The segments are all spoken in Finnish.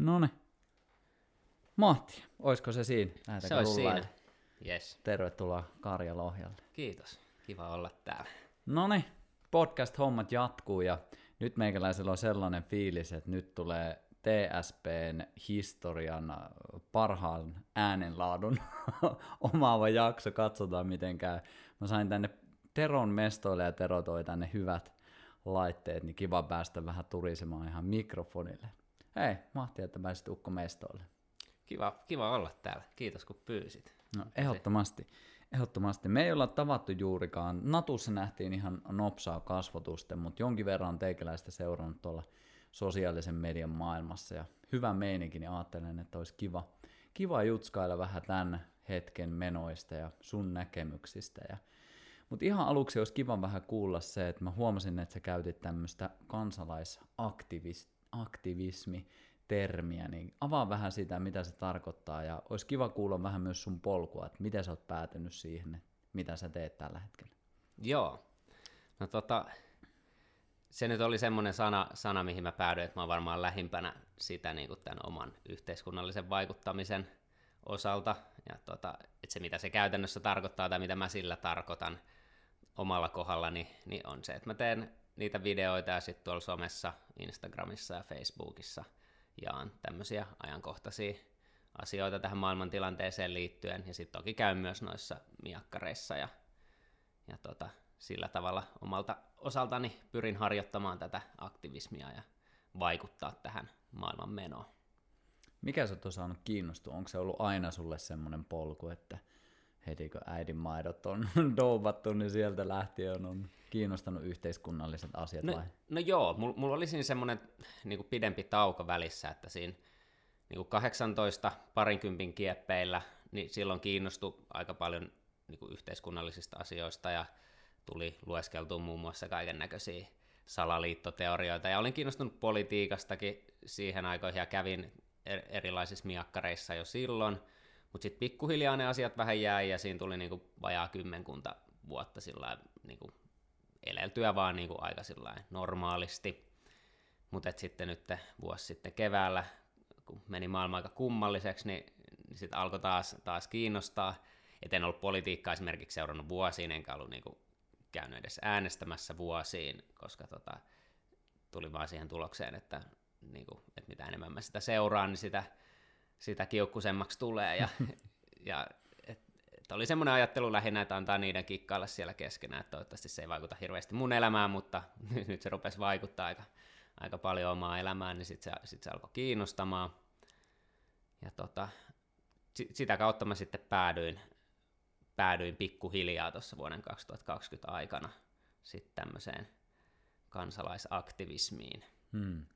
Noni. Mahti, oisko se siinä? Lähdetäänkö Se olisi siinä. Yes. Tervetuloa Karja Lohjalle. Kiitos. Kiva olla täällä. Noni, podcast-hommat jatkuu ja nyt meikäläisellä on sellainen fiilis, että nyt tulee TSPn historian parhaan äänenlaadun omaava jakso. Katsotaan miten käy. Mä sain tänne Teron mestoille ja Tero toi tänne hyvät laitteet, niin kiva päästä vähän turisemaan ihan mikrofonille. Hei, mahtia, että pääsit Ukko mestoille. Kiva, kiva olla täällä. Kiitos kun pyysit. No, ehdottomasti. Ehdottomasti. Me ei olla tavattu juurikaan. Natussa nähtiin ihan nopsaa kasvotusten, mutta jonkin verran teikäläistä seurannut tuolla sosiaalisen median maailmassa. Ja hyvä meininki, niin ajattelen, että olisi kiva, kiva jutskailla vähän tämän hetken menoista ja sun näkemyksistä. Ja, mutta ihan aluksi olisi kiva vähän kuulla se, että mä huomasin, että sä käytit tämmöistä kansalaisaktivismi termiä, niin avaa vähän sitä, mitä se tarkoittaa, ja olisi kiva kuulla vähän myös sun polkua, että miten sä oot päätynyt siihen, mitä sä teet tällä hetkellä. Joo. No tota, se nyt oli semmoinen sana, sana, mihin mä päädyin, että mä oon varmaan lähimpänä sitä niin kuin tämän oman yhteiskunnallisen vaikuttamisen osalta. Ja tota, että se, mitä se käytännössä tarkoittaa tai mitä mä sillä tarkoitan omalla kohdallani, niin on se, että mä teen niitä videoita ja sitten tuolla somessa, Instagramissa ja Facebookissa jaan tämmöisiä ajankohtaisia asioita tähän maailmantilanteeseen liittyen. Ja sitten toki käyn myös noissa miakkareissa ja, ja tota, sillä tavalla omalta osaltani pyrin harjoittamaan tätä aktivismia ja vaikuttaa tähän maailman menoon. Mikä sä oot saanut kiinnostua? Onko se ollut aina sulle semmoinen polku, että heti kun äidin maidot on doubattu, niin sieltä lähtien on kiinnostanut yhteiskunnalliset asiat No, vai? no joo, mulla mul oli siinä semmoinen niin pidempi tauko välissä, että siinä niin 18 parinkympin kieppeillä, niin silloin kiinnostui aika paljon niin yhteiskunnallisista asioista ja tuli lueskeltua muun muassa kaiken näköisiä salaliittoteorioita. Ja olin kiinnostunut politiikastakin. Siihen aikoihin ja kävin er- erilaisissa miakkareissa jo silloin, mutta sitten pikkuhiljaa ne asiat vähän jäi ja siinä tuli niinku vajaa kymmenkunta vuotta sillä niinku eleltyä vaan niinku aika normaalisti. Mutta sitten nyt vuosi sitten keväällä, kun meni maailma aika kummalliseksi, niin, niin sitten alkoi taas, taas kiinnostaa. Et en ollut politiikkaa esimerkiksi seurannut vuosiin, enkä ollut niinku käynyt edes äänestämässä vuosiin, koska tota, tuli vaan siihen tulokseen, että, niinku, että mitä enemmän mä sitä seuraan, niin sitä, sitä kiukkusemmaksi tulee. Ja, ja et, et oli semmoinen ajattelu lähinnä, että antaa niiden kikkailla siellä keskenään, että toivottavasti se ei vaikuta hirveästi mun elämään, mutta nyt se rupesi vaikuttaa aika, aika paljon omaa elämään, niin sitten se, sit se alkoi kiinnostamaan. Ja tota, si- sitä kautta mä sitten päädyin, päädyin pikkuhiljaa tuossa vuoden 2020 aikana sitten tämmöiseen kansalaisaktivismiin. Hmm.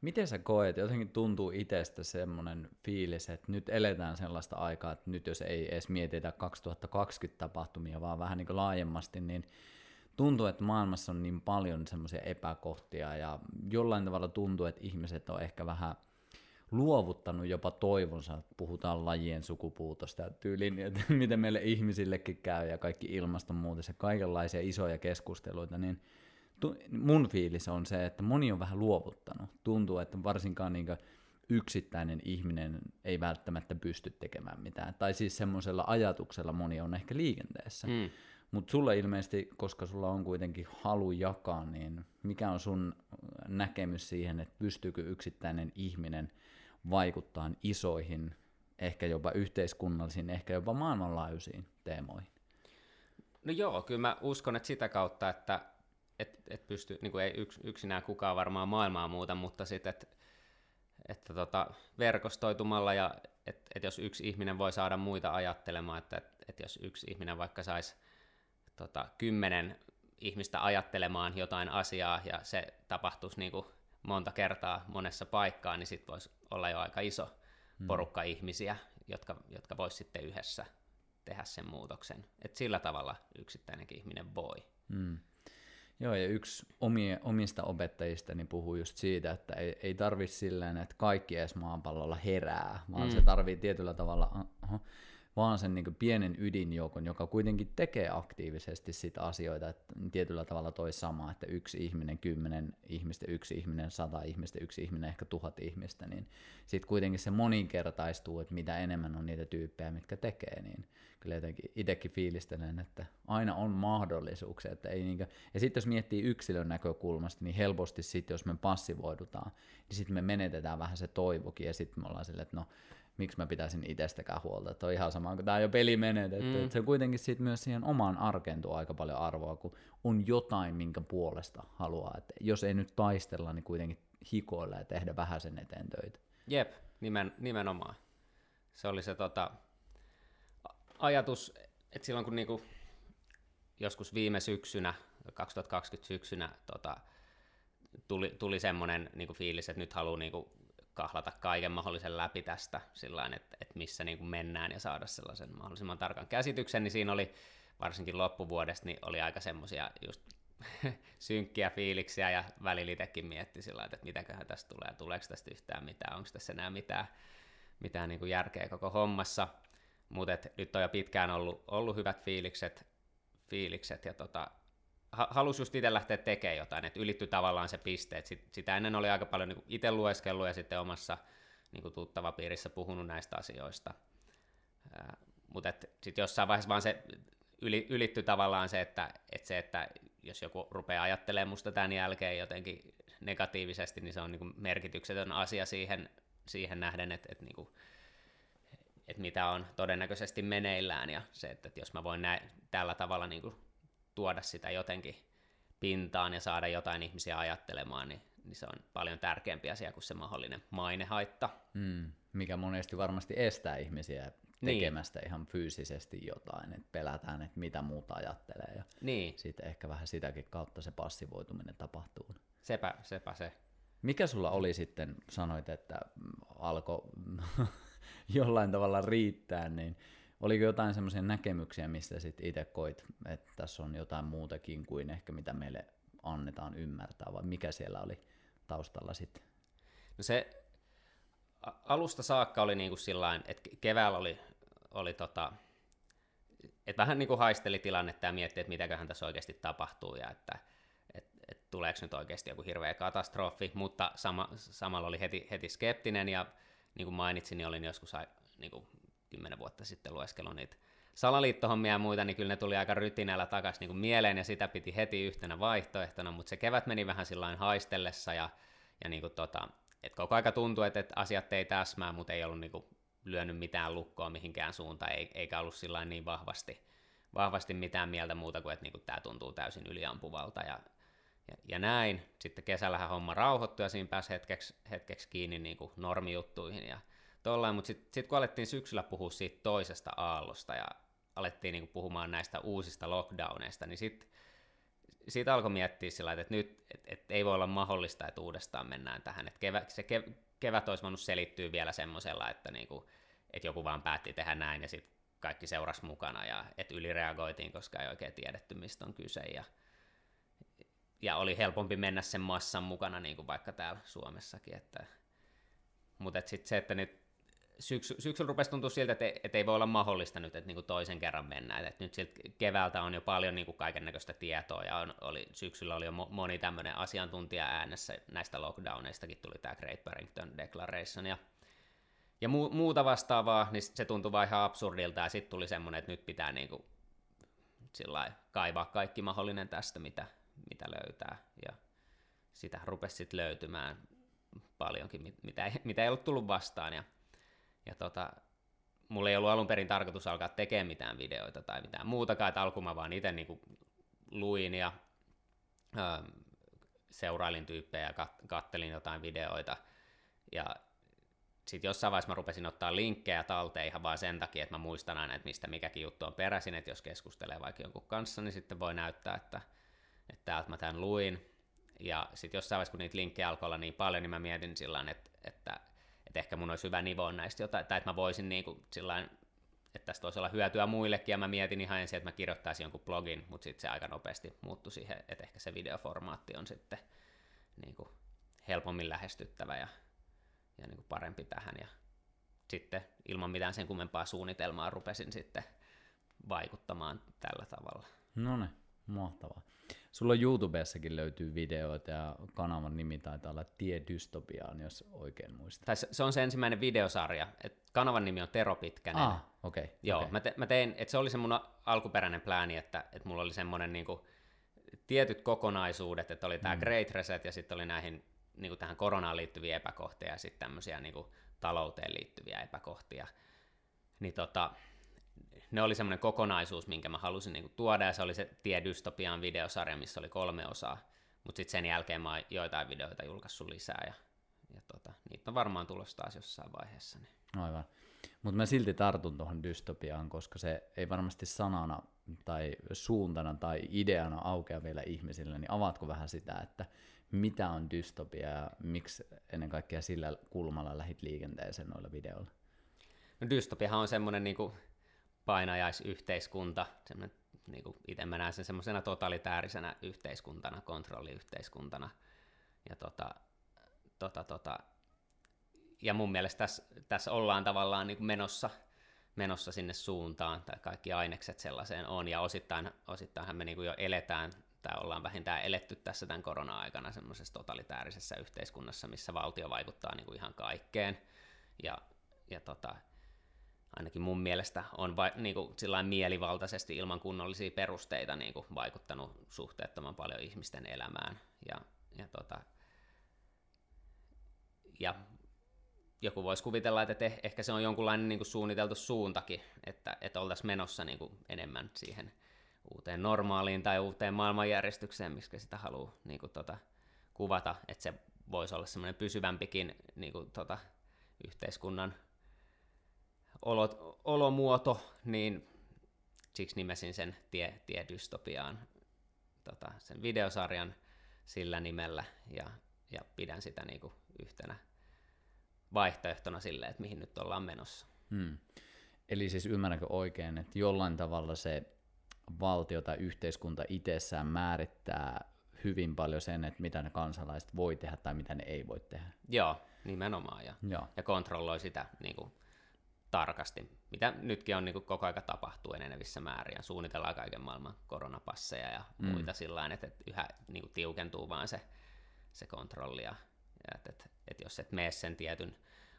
Miten sä koet, jotenkin tuntuu itsestä semmoinen fiilis, että nyt eletään sellaista aikaa, että nyt jos ei edes mietitä 2020 tapahtumia, vaan vähän niin kuin laajemmasti, niin tuntuu, että maailmassa on niin paljon semmoisia epäkohtia ja jollain tavalla tuntuu, että ihmiset on ehkä vähän luovuttanut jopa toivonsa, että puhutaan lajien sukupuutosta ja tyyliin, että miten meille ihmisillekin käy ja kaikki ilmastonmuutos ja kaikenlaisia isoja keskusteluita, niin mun fiilis on se, että moni on vähän luovuttanut. Tuntuu, että varsinkaan niin yksittäinen ihminen ei välttämättä pysty tekemään mitään. Tai siis semmoisella ajatuksella moni on ehkä liikenteessä. Mm. Mutta sulle ilmeisesti, koska sulla on kuitenkin halu jakaa, niin mikä on sun näkemys siihen, että pystyykö yksittäinen ihminen vaikuttaa isoihin, ehkä jopa yhteiskunnallisiin, ehkä jopa maailmanlaajuisiin teemoihin? No joo, kyllä mä uskon, että sitä kautta, että et, et pysty, niin kuin ei yks, yksinään kukaan varmaan maailmaa muuta, mutta sitten, että että tota, verkostoitumalla ja että et jos yksi ihminen voi saada muita ajattelemaan, että et, et jos yksi ihminen vaikka saisi tota, kymmenen ihmistä ajattelemaan jotain asiaa ja se tapahtuisi niin kuin monta kertaa monessa paikkaa, niin sitten voisi olla jo aika iso porukka hmm. ihmisiä, jotka, jotka voisi sitten yhdessä tehdä sen muutoksen. Et sillä tavalla yksittäinenkin ihminen voi. Hmm. Joo, ja yksi omie, omista opettajistani puhuu just siitä, että ei, ei tarvi silleen, että kaikki edes maapallolla herää, vaan mm. se tarvii tietyllä tavalla, oho, vaan sen niin pienen ydinjoukon, joka kuitenkin tekee aktiivisesti sitä asioita, että tietyllä tavalla toi sama, että yksi ihminen, kymmenen ihmistä, yksi ihminen, sata ihmistä, yksi ihminen, ehkä tuhat ihmistä, niin sitten kuitenkin se moninkertaistuu, että mitä enemmän on niitä tyyppejä, mitkä tekee, niin kyllä jotenkin itsekin fiilistelen, että aina on mahdollisuuksia, että ei niinkö, ja sitten jos miettii yksilön näkökulmasta, niin helposti sitten, jos me passivoidutaan, niin sitten me menetetään vähän se toivokin, ja sitten me ollaan silleen, että no, miksi mä pitäisin itsestäkään huolta, että on ihan sama, kun tämä jo peli menetetty, mm. että se kuitenkin sitten myös siihen omaan arkeen tuo aika paljon arvoa, kun on jotain, minkä puolesta haluaa, että jos ei nyt taistella, niin kuitenkin hikoilla ja tehdä vähän sen eteen töitä. Jep, nimen, nimenomaan. Se oli se tota, ajatus, että silloin kun niinku, joskus viime syksynä, 2020 syksynä, tota, tuli, tuli semmoinen niinku fiilis, että nyt haluaa niinku kahlata kaiken mahdollisen läpi tästä, sillä että, että missä niin kuin mennään ja saada sellaisen mahdollisimman tarkan käsityksen, niin siinä oli varsinkin loppuvuodesta, niin oli aika semmoisia just synkkiä fiiliksiä ja välillä itsekin mietti sillä että mitäköhän tästä tulee, tuleeko tästä yhtään mitään, onko tässä enää mitään, mitään niin kuin järkeä koko hommassa, mutta nyt on jo pitkään ollut, ollut hyvät fiilikset, fiilikset ja tota, halusi just itse lähteä tekemään jotain, että ylitty tavallaan se piste, että sit, sitä ennen oli aika paljon niin itse lueskellut ja sitten omassa niin tuttava piirissä puhunut näistä asioista. Mutta sitten jossain vaiheessa vaan se yli, ylitty tavallaan se, että, että se, että jos joku rupeaa ajattelemaan musta tämän jälkeen jotenkin negatiivisesti, niin se on niin merkityksetön asia siihen, siihen nähden, että, että, niin kuin, että mitä on todennäköisesti meneillään ja se, että, että jos mä voin näin, tällä tavalla niin kuin tuoda sitä jotenkin pintaan ja saada jotain ihmisiä ajattelemaan, niin, niin se on paljon tärkeämpi asia kuin se mahdollinen mainehaitta. Mm, mikä monesti varmasti estää ihmisiä niin. tekemästä niin. ihan fyysisesti jotain, että pelätään, että mitä muuta ajattelee ja niin. sitten ehkä vähän sitäkin kautta se passivoituminen tapahtuu. Sepä, sepä se. Mikä sulla oli sitten, sanoit, että alkoi jollain tavalla riittää, niin Oliko jotain semmoisia näkemyksiä, mistä sitten itse koit, että tässä on jotain muutakin kuin ehkä mitä meille annetaan ymmärtää, vai mikä siellä oli taustalla sitten? No se alusta saakka oli niin kuin sillain, että keväällä oli, oli tota, että vähän niin kuin haisteli tilannetta ja mietti, että mitäköhän tässä oikeasti tapahtuu ja että et, et tuleeko nyt oikeasti joku hirveä katastrofi, mutta sama, samalla oli heti, heti skeptinen ja niin kuin mainitsin, niin olin joskus niin kuin kymmenen vuotta sitten lueskellut niitä salaliittohommia ja muita, niin kyllä ne tuli aika rytinällä takaisin niin kuin mieleen, ja sitä piti heti yhtenä vaihtoehtona, mutta se kevät meni vähän sillä haistellessa, ja, ja niin kuin tota, et koko aika tuntui, että, että asiat ei täsmää, mutta ei ollut niin kuin lyönyt mitään lukkoa mihinkään suuntaan, eikä ollut sillä niin vahvasti, vahvasti mitään mieltä muuta kuin, että niin kuin tämä tuntuu täysin yliampuvalta, ja, ja, ja näin. Sitten kesällähän homma rauhoittui, ja siinä pääsi hetkeksi, hetkeksi kiinni niin kuin normijuttuihin, ja tollain, mutta sitten sit kun alettiin syksyllä puhua siitä toisesta aallosta ja alettiin niinku puhumaan näistä uusista lockdowneista, niin sitten siitä alkoi miettiä sillä että nyt et, et ei voi olla mahdollista, että uudestaan mennään tähän. Et kevä, se kev, kevät olisi voinut selittyä vielä semmoisella, että niinku, et joku vaan päätti tehdä näin ja sitten kaikki seurasi mukana ja että ylireagoitiin, koska ei oikein tiedetty, mistä on kyse. Ja, ja oli helpompi mennä sen massan mukana, niin kuin vaikka täällä Suomessakin. Että, mutta et sitten se, että nyt syksy, syksyllä rupesi tuntua siltä, että, että ei voi olla mahdollista nyt, että niin kuin toisen kerran mennään. Että nyt siltä keväältä on jo paljon niin kaiken näköistä tietoa ja on, oli, syksyllä oli jo moni tämmöinen asiantuntija äänessä näistä lockdowneistakin tuli tämä Great Barrington Declaration ja, ja mu, muuta vastaavaa, niin se tuntui vaan ihan absurdilta ja sitten tuli semmoinen, että nyt pitää niin kuin, kaivaa kaikki mahdollinen tästä, mitä, mitä löytää ja sitä rupesi sitten löytymään paljonkin, mitä mitä ei ollut tullut vastaan ja ja tota, mulla ei ollut alun perin tarkoitus alkaa tekemään mitään videoita tai mitään muutakaan, että alkuun mä vaan itse niin luin ja ö, seurailin tyyppejä ja kat- kattelin jotain videoita. Ja sitten jossain vaiheessa mä rupesin ottaa linkkejä talteen ihan vaan sen takia, että mä muistan aina, että mistä mikäkin juttu on peräisin, että jos keskustelee vaikka jonkun kanssa, niin sitten voi näyttää, että, että täältä mä tämän luin. Ja sitten jossain vaiheessa, kun niitä linkkejä alkoi olla niin paljon, niin mä mietin sillä että, että että ehkä mun olisi hyvä nivoa näistä jotain, tai että mä voisin niin kuin sillain, että tästä voisi olla hyötyä muillekin, ja mä mietin ihan ensin, että mä kirjoittaisin jonkun blogin, mutta sitten se aika nopeasti muuttui siihen, että ehkä se videoformaatti on sitten niin kuin helpommin lähestyttävä ja, ja niin kuin parempi tähän, ja sitten ilman mitään sen kummempaa suunnitelmaa rupesin sitten vaikuttamaan tällä tavalla. No niin, mahtavaa. Sulla YouTubessakin löytyy videoita ja kanavan nimi taitaa olla Tie Dystopiaan, jos oikein muistan. Tai se on se ensimmäinen videosarja. Et kanavan nimi on Tero Pitkänen. Ah, okei. Okay, Joo, okay. Mä, te, mä tein, että se oli se mun alkuperäinen plääni, että, että mulla oli semmoinen niinku, tietyt kokonaisuudet, että oli tämä mm. Great Reset ja sitten oli näihin niinku, tähän koronaan liittyviä epäkohtia ja sitten tämmöisiä niinku, talouteen liittyviä epäkohtia. Niin tota, ne oli semmoinen kokonaisuus, minkä mä halusin niinku tuoda, ja se oli se Tie Dystopian videosarja, missä oli kolme osaa, mutta sitten sen jälkeen mä oon joitain videoita julkaissut lisää, ja, ja tota, niitä on varmaan tulossa taas jossain vaiheessa. Niin. Aivan. Mutta mä silti tartun tuohon dystopiaan, koska se ei varmasti sanana tai suuntana tai ideana aukea vielä ihmisille, niin avaatko vähän sitä, että mitä on dystopia ja miksi ennen kaikkea sillä kulmalla lähit liikenteeseen noilla videoilla? No dystopiahan on semmoinen niin kuin painajaisyhteiskunta, semmoinen, niin kuin itse mä näen sen semmoisena totalitäärisenä yhteiskuntana, kontrolliyhteiskuntana. Ja, tota, tota, tota, ja mun mielestä tässä, tässä ollaan tavallaan niin kuin menossa, menossa sinne suuntaan, tai kaikki ainekset sellaiseen on, ja osittain, osittainhan me niin kuin jo eletään, tai ollaan vähintään eletty tässä tämän korona-aikana semmoisessa totalitäärisessä yhteiskunnassa, missä valtio vaikuttaa niin kuin ihan kaikkeen, ja, ja tota, ainakin mun mielestä on va, niin kuin, mielivaltaisesti ilman kunnollisia perusteita niin kuin, vaikuttanut suhteettoman paljon ihmisten elämään. Ja, ja, tota, ja joku voisi kuvitella, että eh, ehkä se on jonkunlainen niin suunniteltu suuntakin, että, että oltaisiin menossa niin kuin enemmän siihen uuteen normaaliin tai uuteen maailmanjärjestykseen, miksi sitä haluaa niin kuin, tota, kuvata, että se voisi olla semmoinen pysyvämpikin niin kuin, tota, yhteiskunnan olot, olomuoto, niin siksi nimesin sen tie, tie dystopiaan tota, sen videosarjan sillä nimellä ja, ja pidän sitä niin kuin yhtenä vaihtoehtona sille, että mihin nyt ollaan menossa. Hmm. Eli siis ymmärränkö oikein, että jollain tavalla se valtio tai yhteiskunta itsessään määrittää hyvin paljon sen, että mitä ne kansalaiset voi tehdä tai mitä ne ei voi tehdä. Joo, nimenomaan. Ja, Joo. ja kontrolloi sitä niin kuin, tarkasti, mitä nytkin on niin kuin koko aika tapahtuu enenevissä määrin ja suunnitellaan kaiken maailman koronapasseja ja mm. muita sillä että yhä niin kuin tiukentuu vaan se, se kontrolli ja, että et, et jos et mene sen tietyn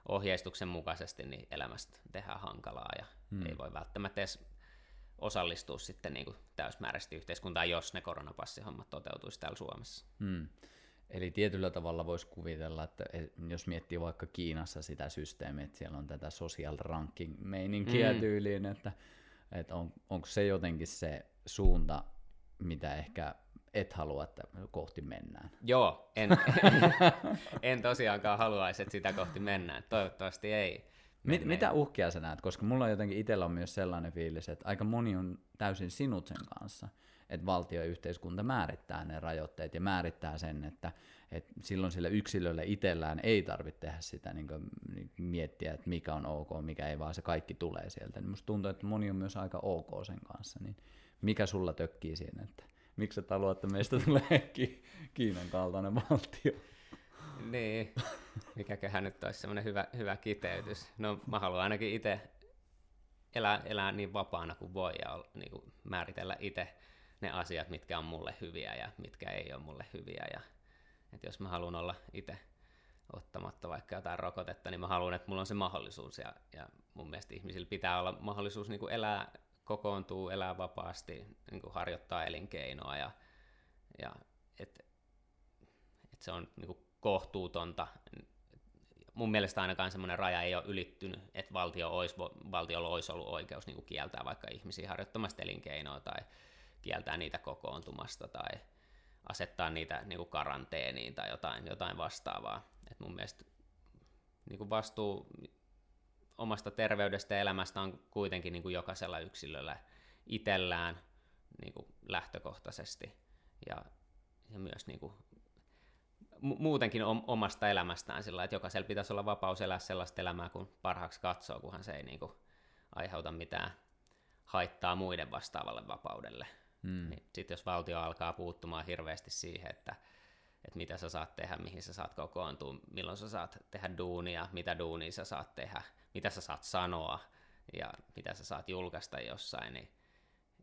ohjeistuksen mukaisesti, niin elämästä tehdään hankalaa ja mm. ei voi välttämättä edes osallistua sitten niin kuin täysmääräisesti yhteiskuntaan, jos ne koronapassihommat toteutuisi täällä Suomessa. Mm. Eli tietyllä tavalla voisi kuvitella, että jos miettii vaikka Kiinassa sitä systeemiä, että siellä on tätä social ranking-meininkiä mm. tyyliin, että, että on, onko se jotenkin se suunta, mitä ehkä et halua, että kohti mennään. Joo, en, en tosiaankaan haluaisi, että sitä kohti mennään. Toivottavasti ei. Mit, mitä uhkia sä näet? Koska mulla jotenkin itsellä on myös sellainen fiilis, että aika moni on täysin sinut sen kanssa että valtio ja yhteiskunta määrittää ne rajoitteet ja määrittää sen, että, että silloin sillä yksilöllä itsellään ei tarvitse tehdä sitä niin kuin, miettiä, että mikä on ok, mikä ei, vaan se kaikki tulee sieltä. Niin musta tuntuu, että moni on myös aika ok sen kanssa. Niin mikä sulla tökkii siinä, että miksi sä haluat, että meistä tulee Kiinan kaltainen valtio? Niin, mikäköhän nyt olisi semmoinen hyvä, hyvä kiteytys. No mä haluan ainakin itse elää, elää niin vapaana kuin voi ja niin kuin määritellä itse ne asiat, mitkä on mulle hyviä ja mitkä ei ole mulle hyviä. Ja, että jos mä haluan olla itse ottamatta vaikka jotain rokotetta, niin mä haluan, että mulla on se mahdollisuus. Ja, ja mun mielestä ihmisillä pitää olla mahdollisuus niin kuin elää, kokoontuu, elää vapaasti, niin kuin harjoittaa elinkeinoa. Ja, ja että et se on niin kuin kohtuutonta. Mun mielestä ainakaan semmoinen raja ei ole ylittynyt, että valtio olisi, valtiolla olisi ollut oikeus niin kuin kieltää vaikka ihmisiä harjoittamasta elinkeinoa tai kieltää niitä kokoontumasta tai asettaa niitä niin kuin karanteeniin tai jotain, jotain vastaavaa. Et mun mielestä niin kuin vastuu omasta terveydestä ja elämästä on kuitenkin niin kuin jokaisella yksilöllä itsellään niin kuin lähtökohtaisesti ja, ja myös niin kuin, muutenkin omasta elämästään sillä että jokaisella pitäisi olla vapaus elää sellaista elämää, kun parhaaksi katsoo, kunhan se ei niin kuin, aiheuta mitään haittaa muiden vastaavalle vapaudelle. Mm. Niin sitten jos valtio alkaa puuttumaan hirveästi siihen, että, että mitä sä saat tehdä, mihin sä saat kokoontua, milloin sä saat tehdä duunia, mitä duunia sä saat tehdä, mitä sä saat sanoa ja mitä sä saat julkaista jossain, niin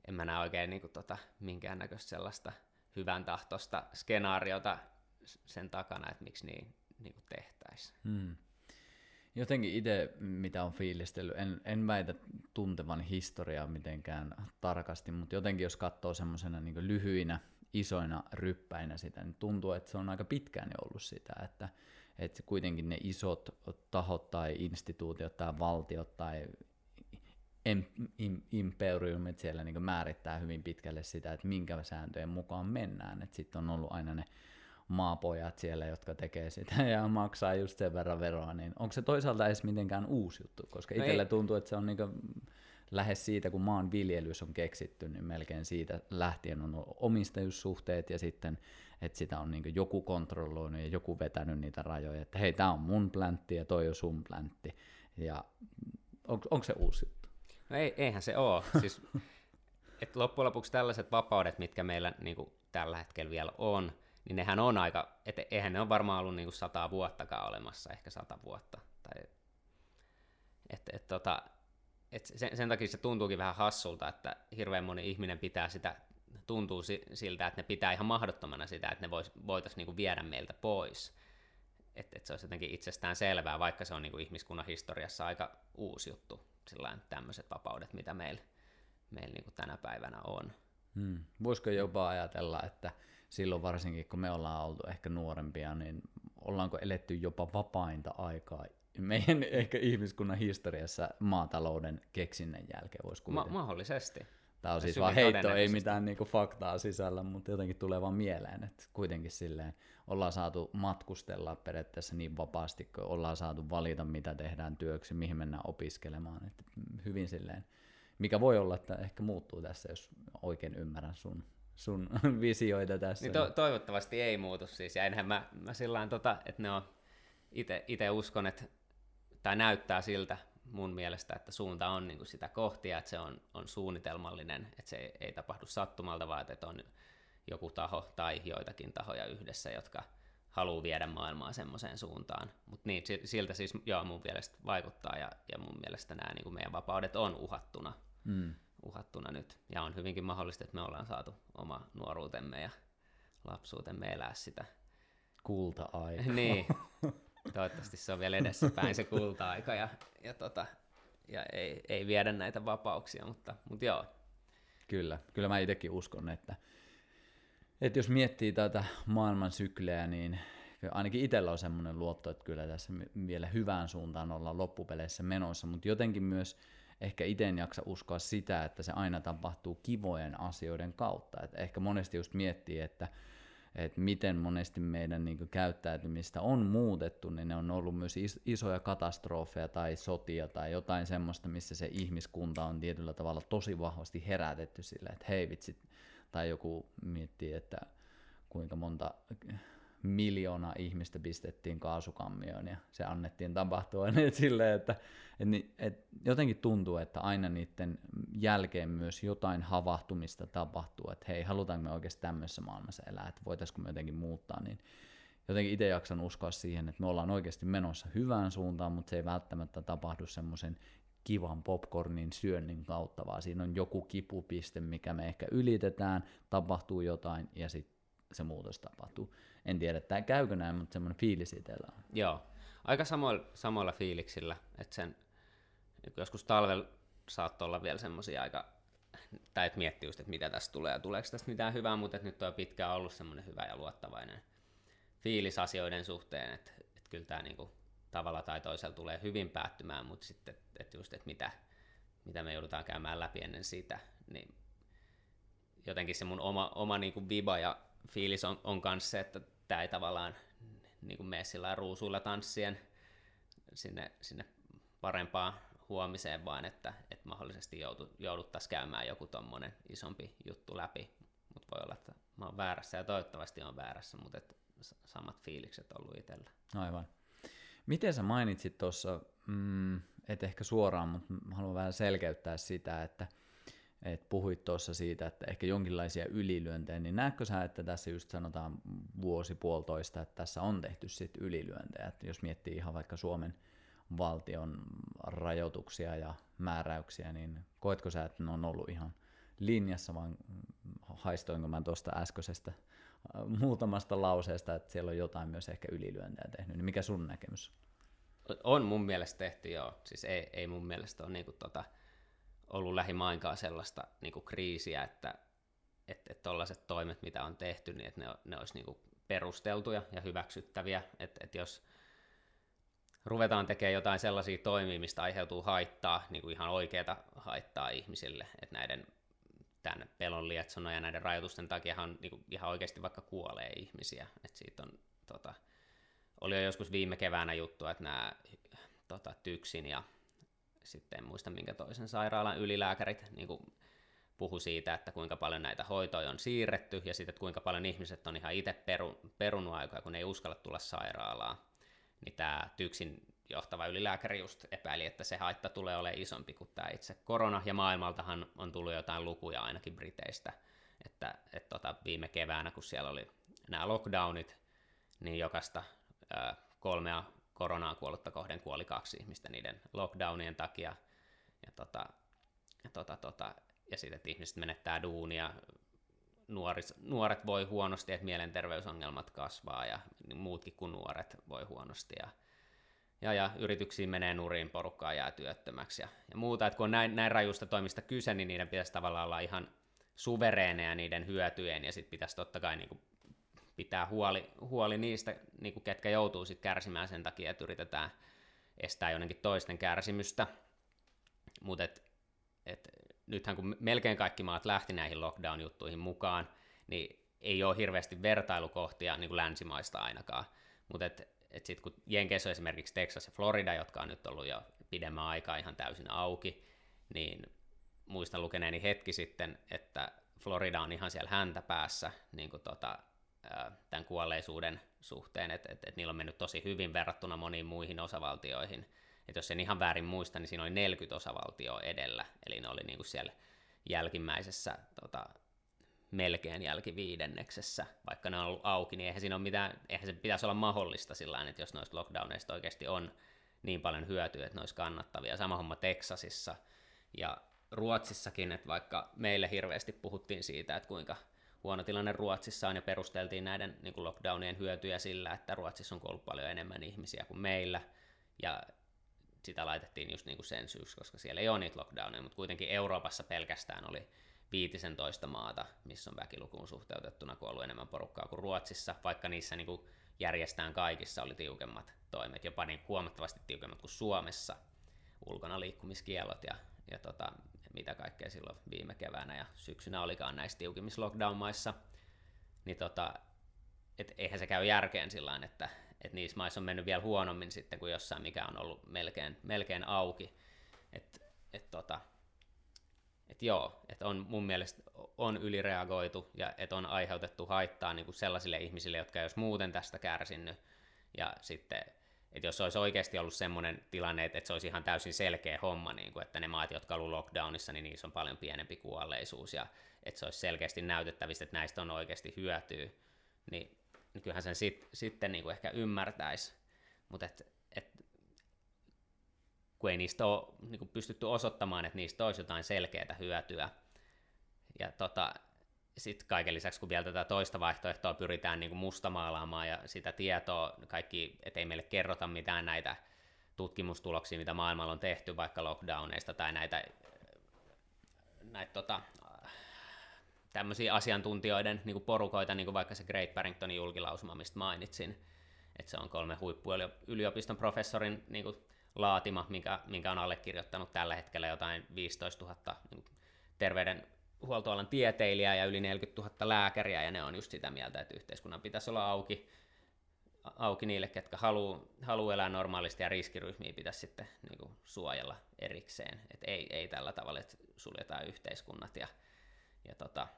en mä näe oikein niin kuin, tota, minkäännäköistä sellaista hyvän tahtosta skenaariota sen takana, että miksi niin, niin kuin tehtäisiin. Hmm. Jotenkin itse, mitä on fiilistellyt, en, en väitä tuntevan historiaa mitenkään tarkasti, mutta jotenkin jos katsoo semmoisena niin lyhyinä, isoina ryppäinä sitä, niin tuntuu, että se on aika pitkään jo ollut sitä, että, että kuitenkin ne isot tahot tai instituutiot tai valtiot tai imperiumit siellä niin määrittää hyvin pitkälle sitä, että minkä sääntöjen mukaan mennään. Sitten on ollut aina ne maapojat siellä, jotka tekee sitä ja maksaa just sen verran veroa, niin onko se toisaalta edes mitenkään uusi juttu? Koska no itselle tuntuu, että se on niin lähes siitä, kun maanviljelys on keksitty, niin melkein siitä lähtien on omistajuussuhteet ja sitten, että sitä on niin joku kontrolloinut ja joku vetänyt niitä rajoja, että hei, tämä on mun pläntti ja toi on sun pläntti. Ja on, onko se uusi juttu? No ei, eihän se ole. Siis, et loppujen lopuksi tällaiset vapaudet, mitkä meillä niin kuin tällä hetkellä vielä on, niin nehän on aika, et eihän ne ole varmaan ollut niin kuin sata vuottakaan olemassa, ehkä sata vuotta. Tai, et, et, tota, et sen, sen takia se tuntuukin vähän hassulta, että hirveän moni ihminen pitää sitä, tuntuu siltä, että ne pitää ihan mahdottomana sitä, että ne vois, voitaisiin niinku viedä meiltä pois. Että et se olisi jotenkin itsestään selvää, vaikka se on niinku ihmiskunnan historiassa aika uusi juttu, tämmöiset vapaudet, mitä meillä meil niinku tänä päivänä on. Hmm. Voisiko jopa ajatella, että silloin varsinkin kun me ollaan oltu ehkä nuorempia, niin ollaanko eletty jopa vapainta aikaa meidän ehkä ihmiskunnan historiassa maatalouden keksinnän jälkeen voisi kuvitella. Ma- mahdollisesti. Tämä on siis vaan heitto, ei mitään niinku faktaa sisällä, mutta jotenkin tulee vaan mieleen, että kuitenkin silleen ollaan saatu matkustella periaatteessa niin vapaasti, kun ollaan saatu valita, mitä tehdään työksi, mihin mennään opiskelemaan. Että hyvin silleen, mikä voi olla, että ehkä muuttuu tässä, jos oikein ymmärrän sun, sun visioita tässä. Niin to- toivottavasti ei muutu siis, ja enhän mä, mä sillä tota, että ne on, itse uskon, että tai näyttää siltä mun mielestä, että suunta on niin kuin sitä kohti ja että se on, on suunnitelmallinen, että se ei, ei tapahdu sattumalta, vaan että on joku taho tai joitakin tahoja yhdessä, jotka haluaa viedä maailmaa semmoiseen suuntaan. Mutta niin, siltä siis joo, mun mielestä vaikuttaa ja, ja mun mielestä nämä niin kuin meidän vapaudet on uhattuna, mm. Uhattuna nyt. Ja on hyvinkin mahdollista, että me ollaan saatu oma nuoruutemme ja lapsuutemme elää sitä. Kulta-aika. niin, Toivottavasti se on vielä edessä päin se kulta-aika ja, ja, tota, ja ei, ei viedä näitä vapauksia, mutta, mutta joo. Kyllä, kyllä mä itsekin uskon, että, että jos miettii tätä maailman sykleä, niin ainakin itsellä on semmoinen luotto, että kyllä tässä vielä hyvään suuntaan ollaan loppupeleissä menossa, mutta jotenkin myös ehkä itse en jaksa uskoa sitä, että se aina tapahtuu kivojen asioiden kautta. Että ehkä monesti just miettii, että että miten monesti meidän niin käyttäytymistä on muutettu, niin ne on ollut myös is- isoja katastrofeja tai sotia tai jotain semmoista, missä se ihmiskunta on tietyllä tavalla tosi vahvasti herätetty sille, että hei vitsit, tai joku miettii, että kuinka monta miljoona ihmistä pistettiin kaasukammioon ja se annettiin tapahtua niin silleen, että, että, että jotenkin tuntuu, että aina niiden jälkeen myös jotain havahtumista tapahtuu, että hei, halutaanko me oikeasti tämmöisessä maailmassa elää, että voitaisiinko me jotenkin muuttaa, niin jotenkin itse jaksan uskoa siihen, että me ollaan oikeasti menossa hyvään suuntaan, mutta se ei välttämättä tapahdu semmoisen kivan popcornin syönnin kautta, vaan siinä on joku kipupiste, mikä me ehkä ylitetään, tapahtuu jotain ja sitten se muutos tapahtuu. En tiedä, että käykö näin, mutta semmoinen fiilis itsellä on. Joo, aika samoilla, samoilla fiiliksillä, että sen joskus talvella saattoi olla vielä semmoisia aika, tai että miettii just, että mitä tästä tulee ja tuleeko tästä mitään hyvää, mutta nyt on pitkään ollut semmoinen hyvä ja luottavainen fiilis asioiden suhteen, että, että kyllä tämä niinku tavalla tai toisella tulee hyvin päättymään, mutta sitten, että just, että mitä, mitä me joudutaan käymään läpi ennen sitä, niin jotenkin se mun oma, oma niinku viba ja fiilis on, on kanssa se, että tämä ei tavallaan niin kuin mene sillä ruusuilla tanssien sinne, sinne parempaan huomiseen, vaan että, että mahdollisesti joutu, jouduttaisiin käymään joku tuommoinen isompi juttu läpi. Mutta voi olla, että mä oon väärässä ja toivottavasti on väärässä, mutta et samat fiilikset on ollut itsellä. Aivan. Miten sä mainitsit tuossa, mm, et ehkä suoraan, mutta haluan vähän selkeyttää sitä, että Et puhuit tuossa siitä, että ehkä jonkinlaisia ylilyöntejä, niin näetkö sä, että tässä just sanotaan vuosi puolitoista, että tässä on tehty sitten ylilyöntejä, että jos miettii ihan vaikka Suomen valtion rajoituksia ja määräyksiä, niin koetko sä, että ne on ollut ihan linjassa, vaan haistoinko mä tuosta äskeisestä äh, muutamasta lauseesta, että siellä on jotain myös ehkä ylilyöntejä tehnyt, niin mikä sun näkemys? On mun mielestä tehty, joo. Siis ei, ei mun mielestä ole niinku tota, ollut lähimainkaan sellaista niinku kriisiä, että tuollaiset et, et toimet, mitä on tehty, niin että ne, ne olisi niinku perusteltuja ja hyväksyttäviä. Että et jos ruvetaan tekemään jotain sellaisia toimia, mistä aiheutuu haittaa, niin kuin ihan oikeaa haittaa ihmisille, että näiden tämän pelon lietsona ja näiden rajoitusten takia niin kuin ihan oikeasti vaikka kuolee ihmisiä. Että siitä on, tota, oli jo joskus viime keväänä juttu, että nämä tota, Tyksin ja sitten en muista minkä toisen sairaalan ylilääkärit niin kuin puhu siitä, että kuinka paljon näitä hoitoja on siirretty ja sitten, että kuinka paljon ihmiset on ihan itse peru, perunut aikaa, kun ei uskalla tulla sairaalaan. Niin tämä Tyksin johtava ylilääkäri just epäili, että se haitta tulee olemaan isompi kuin tämä itse korona, ja maailmaltahan on tullut jotain lukuja ainakin Briteistä, että, että tota, viime keväänä, kun siellä oli nämä lockdownit, niin jokaista ää, kolmea koronaan kuollutta kohden kuoli kaksi ihmistä niiden lockdownien takia, ja, tota, ja, tota, tota, ja sitten, että ihmiset menettää duunia, nuoris, nuoret voi huonosti, että mielenterveysongelmat kasvaa, ja muutkin kuin nuoret voi huonosti, ja ja, ja yrityksiin menee nurin, porukkaa jää työttömäksi ja, ja muuta. että kun on näin, näin rajusta toimista kyse, niin niiden pitäisi tavallaan olla ihan suvereeneja niiden hyötyjen, ja sitten pitäisi totta kai niin kuin pitää huoli, huoli niistä, niin kuin ketkä joutuu sit kärsimään sen takia, että yritetään estää jonnekin toisten kärsimystä. Mutta et, et, nythän kun melkein kaikki maat lähti näihin lockdown-juttuihin mukaan, niin ei ole hirveästi vertailukohtia niin kuin länsimaista ainakaan. Mutta että sitten kun Jenkeissä on esimerkiksi Texas ja Florida, jotka on nyt ollut jo pidemmän aikaa ihan täysin auki, niin muistan lukeneeni hetki sitten, että Florida on ihan siellä häntä päässä niin kuin tota, tämän kuolleisuuden suhteen, että et, et niillä on mennyt tosi hyvin verrattuna moniin muihin osavaltioihin. Et jos en ihan väärin muista, niin siinä oli 40 osavaltioa edellä, eli ne oli niin kuin siellä jälkimmäisessä tota, melkein jälkiviidenneksessä, vaikka ne on ollut auki, niin eihän, siinä ole mitään, eihän se pitäisi olla mahdollista sillä että jos noista lockdowneista oikeasti on niin paljon hyötyä, että ne olisi kannattavia. Sama homma Teksasissa ja Ruotsissakin, että vaikka meille hirveästi puhuttiin siitä, että kuinka huono tilanne Ruotsissa on ja perusteltiin näiden niin kuin lockdownien hyötyjä sillä, että Ruotsissa on kuollut paljon enemmän ihmisiä kuin meillä, ja sitä laitettiin just niin kuin sen syyksi, koska siellä ei ole niitä lockdowneja, mutta kuitenkin Euroopassa pelkästään oli 15 maata, missä on väkilukuun suhteutettuna kuollut enemmän porukkaa kuin Ruotsissa, vaikka niissä niin kuin järjestään kaikissa oli tiukemmat toimet, jopa niin huomattavasti tiukemmat kuin Suomessa, ulkona liikkumiskielot ja, ja tota, mitä kaikkea silloin viime keväänä ja syksynä olikaan näissä tiukimmissa lockdown-maissa, niin tota, et eihän se käy järkeen sillä että et niissä maissa on mennyt vielä huonommin sitten kuin jossain, mikä on ollut melkein, melkein auki. Et, et tota, et joo, että on mun mielestä on ylireagoitu ja että on aiheutettu haittaa niin kuin sellaisille ihmisille, jotka ei olisi muuten tästä kärsinyt. Ja sitten, että jos olisi oikeasti ollut semmoinen tilanne, että, se olisi ihan täysin selkeä homma, niin kuin, että ne maat, jotka ovat lockdownissa, niin niissä on paljon pienempi kuolleisuus ja että se olisi selkeästi näytettävissä, että näistä on oikeasti hyötyä, niin, niin kyllähän sen sit, sitten niin kuin ehkä ymmärtäisi. Mutta et, et kun ei niistä ole niin kuin pystytty osoittamaan, että niistä olisi jotain selkeää hyötyä. Ja tota, sitten kaiken lisäksi, kun vielä tätä toista vaihtoehtoa pyritään niin kuin mustamaalaamaan ja sitä tietoa, kaikki, ettei meille kerrota mitään näitä tutkimustuloksia, mitä maailmalla on tehty vaikka lockdowneista tai näitä, näitä tota, tämmöisiä asiantuntijoiden niin kuin porukoita, niin kuin vaikka se Great Barringtonin julkilausuma, mistä mainitsin, että se on kolme huippuyliopiston professorin niin kuin laatima, minkä, minkä on allekirjoittanut tällä hetkellä jotain 15 000 niin terveydenhuoltoalan tieteilijää ja yli 40 000 lääkäriä, ja ne on just sitä mieltä, että yhteiskunnan pitäisi olla auki, auki niille, ketkä haluaa haluu elää normaalisti, ja riskiryhmiä pitäisi sitten niin kuin, suojella erikseen. Et ei, ei tällä tavalla, että suljetaan yhteiskunnat ja, ja tota,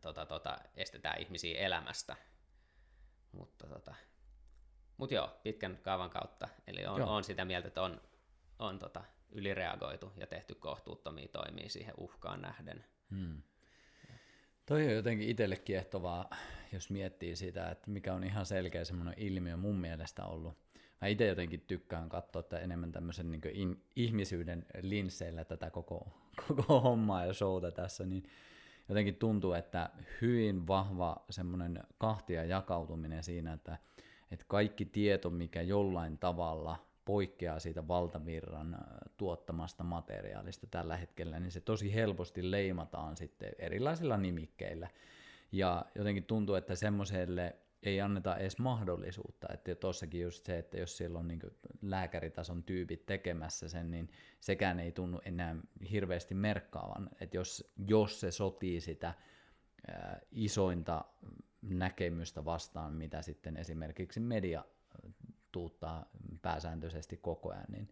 tota, tota, estetään ihmisiä elämästä. Mutta tota, mutta joo, pitkän kaavan kautta. Eli on, on sitä mieltä, että on, on tota, ylireagoitu ja tehty kohtuuttomia toimia siihen uhkaan nähden. Hmm. Toi on jotenkin itselle kiehtovaa, jos miettii sitä, että mikä on ihan selkeä semmoinen ilmiö mun mielestä ollut. Mä itse jotenkin tykkään katsoa että enemmän tämmöisen niin in, ihmisyyden linsseillä tätä koko, koko hommaa ja showta tässä, niin jotenkin tuntuu, että hyvin vahva semmoinen kahtia jakautuminen siinä, että, että kaikki tieto, mikä jollain tavalla poikkeaa siitä valtavirran tuottamasta materiaalista tällä hetkellä, niin se tosi helposti leimataan sitten erilaisilla nimikkeillä. Ja jotenkin tuntuu, että semmoiselle ei anneta edes mahdollisuutta. Että tuossakin just se, että jos siellä on niin lääkäritason tyypit tekemässä sen, niin sekään ei tunnu enää hirveästi merkkaavan. Että jos, jos se sotii sitä isointa näkemystä vastaan, mitä sitten esimerkiksi media tuuttaa pääsääntöisesti koko ajan, niin,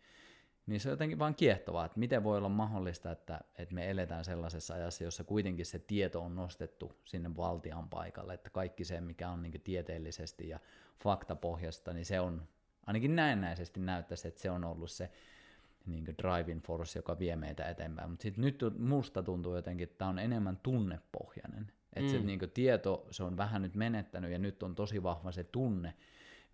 niin se on jotenkin vaan kiehtovaa, että miten voi olla mahdollista, että, että me eletään sellaisessa ajassa, jossa kuitenkin se tieto on nostettu sinne valtian paikalle, että kaikki se, mikä on niin tieteellisesti ja faktapohjasta, niin se on, ainakin näennäisesti näyttäisi, että se on ollut se niin driving force, joka vie meitä eteenpäin. Mutta sitten nyt musta tuntuu jotenkin, että tämä on enemmän tunnepohjainen. Että mm. se niin tieto, se on vähän nyt menettänyt ja nyt on tosi vahva se tunne,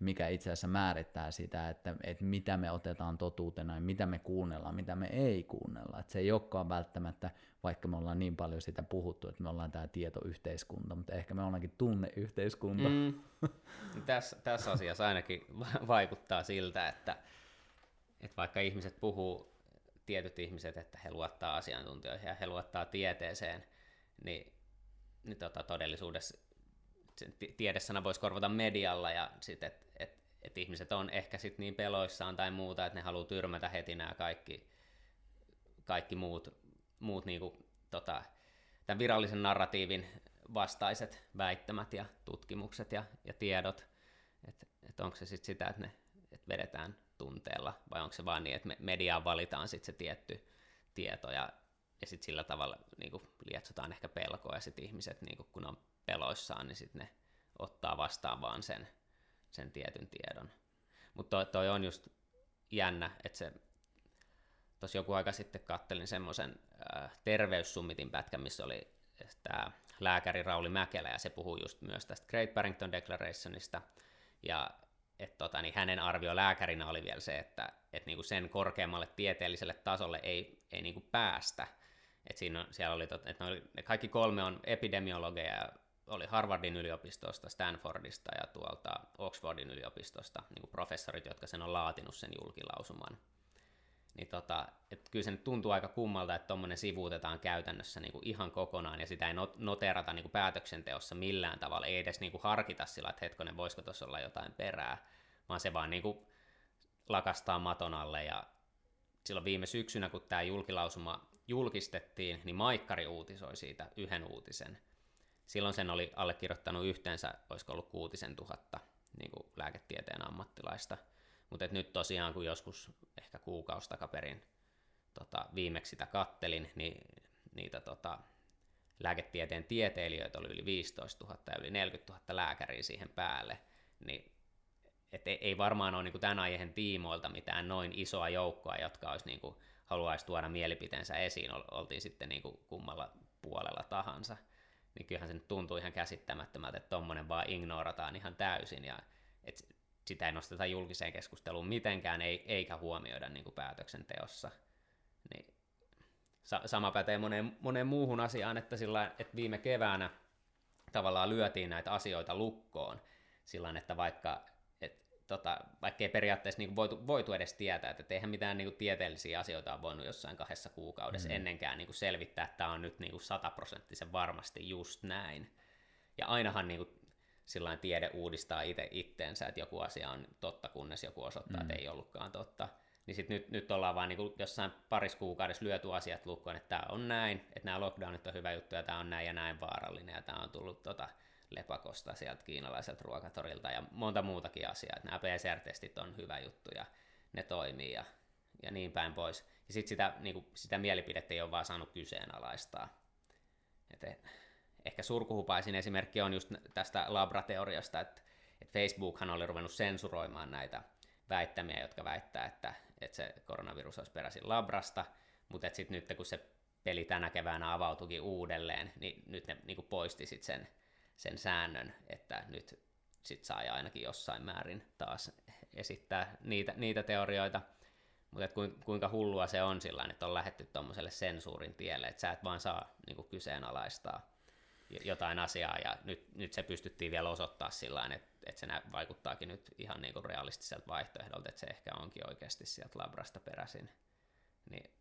mikä itse asiassa määrittää sitä, että, että mitä me otetaan totuutena ja mitä me kuunnellaan, mitä me ei kuunnella. Että se ei olekaan välttämättä, vaikka me ollaan niin paljon sitä puhuttu, että me ollaan tämä tietoyhteiskunta, mutta ehkä me ollaankin tunneyhteiskunta. Mm. tässä, tässä asiassa ainakin vaikuttaa siltä, että, että vaikka ihmiset puhuu, tietyt ihmiset, että he luottaa asiantuntijoihin ja he luottaa tieteeseen, niin, niin tota, todellisuudessa tiedesana voisi korvata medialla ja sitten, että et, et ihmiset on ehkä sit niin peloissaan tai muuta, että ne haluaa tyrmätä heti nämä kaikki, kaikki muut, muut niinku, tota, tämän virallisen narratiivin vastaiset väittämät ja tutkimukset ja, ja tiedot, että et onko se sitten sitä, että ne et vedetään tunteella vai onko se vaan niin, että me, mediaan valitaan sitten se tietty tieto ja, ja sitten sillä tavalla niin lietsotaan ehkä pelkoa ja sitten ihmiset, niin kun on peloissaan, niin sitten ne ottaa vastaan vaan sen, sen tietyn tiedon. Mutta toi, toi on just jännä, että se tuossa joku aika sitten kattelin semmoisen äh, terveyssummitin pätkän, missä oli tämä lääkäri Rauli Mäkelä, ja se puhuu just myös tästä Great Barrington Declarationista, ja et tota, niin hänen arvio lääkärinä oli vielä se, että et niinku sen korkeammalle tieteelliselle tasolle ei, ei niinku päästä. Et siinä on, siellä oli, tot, et ne, oli, ne kaikki kolme on epidemiologeja ja oli Harvardin yliopistosta, Stanfordista ja tuolta Oxfordin yliopistosta niin kuin professorit, jotka sen on laatinut sen julkilausuman. Niin tota, et kyllä se nyt tuntuu aika kummalta, että tuommoinen sivuutetaan käytännössä niin kuin ihan kokonaan, ja sitä ei noterata niin kuin päätöksenteossa millään tavalla, ei edes niin kuin harkita sillä, että hetkonen, voisiko tuossa olla jotain perää, vaan se vaan niin kuin lakastaa maton alle, ja silloin viime syksynä, kun tämä julkilausuma julkistettiin, niin Maikkari uutisoi siitä yhden uutisen – silloin sen oli allekirjoittanut yhteensä, olisiko ollut kuutisen tuhatta niin kuin lääketieteen ammattilaista. Mutta nyt tosiaan, kun joskus ehkä kuukausi takaperin tota, viimeksi sitä kattelin, niin niitä tota, lääketieteen tieteilijöitä oli yli 15 000 ja yli 40 000 lääkäriä siihen päälle, niin et ei varmaan ole niin kuin tämän aiheen tiimoilta mitään noin isoa joukkoa, jotka olisi, niin kuin, haluaisi tuoda mielipiteensä esiin, oltiin sitten niin kuin kummalla puolella tahansa niin kyllähän se nyt tuntuu ihan käsittämättömältä, että tommonen vaan ignorataan ihan täysin ja et sitä ei nosteta julkiseen keskusteluun mitenkään ei, eikä huomioida niin kuin päätöksenteossa. Niin sa- sama pätee moneen, moneen muuhun asiaan, että, sillä, että viime keväänä tavallaan lyötiin näitä asioita lukkoon sillä että vaikka tota, vaikka ei periaatteessa niin voitu, voitu edes tietää, että eihän mitään niin kuin, tieteellisiä asioita on voinut jossain kahdessa kuukaudessa mm. ennenkään niin kuin, selvittää, että tämä on nyt niin sataprosenttisen varmasti just näin. Ja ainahan niin kuin, sillain tiede uudistaa itse itteensä, että joku asia on totta, kunnes joku osoittaa, mm. että ei ollutkaan totta. Niin sit nyt, nyt ollaan vaan niin kuin jossain parissa kuukaudessa lyöty asiat lukkoon, että tämä on näin, että nämä lockdownit on hyvä juttu ja tämä on näin ja näin vaarallinen ja tämä on tullut tota, lepakosta sieltä kiinalaiselta ruokatorilta ja monta muutakin asiaa. Nämä PCR-testit on hyvä juttu ja ne toimii ja, ja niin päin pois. Ja sitten sitä, niin sitä mielipidettä ei ole vaan saanut kyseenalaistaa. Et eh, ehkä surkuhupaisin esimerkki on just tästä labrateoriasta, että, että Facebookhan oli ruvennut sensuroimaan näitä väittämiä, jotka väittää, että, että se koronavirus olisi peräisin labrasta, mutta sitten nyt kun se peli tänä keväänä avautuikin uudelleen, niin nyt ne niin poisti sit sen, sen säännön, että nyt sit saa ainakin jossain määrin taas esittää niitä, niitä teorioita, mutta kuinka hullua se on sillä että on lähetty tuommoiselle sensuurin tielle, että sä et vaan saa niin kyseenalaistaa jotain asiaa, ja nyt, nyt se pystyttiin vielä osoittaa sillä että, että se vaikuttaakin nyt ihan niin kuin realistiselta vaihtoehdolta, että se ehkä onkin oikeasti sieltä labrasta peräisin. Niin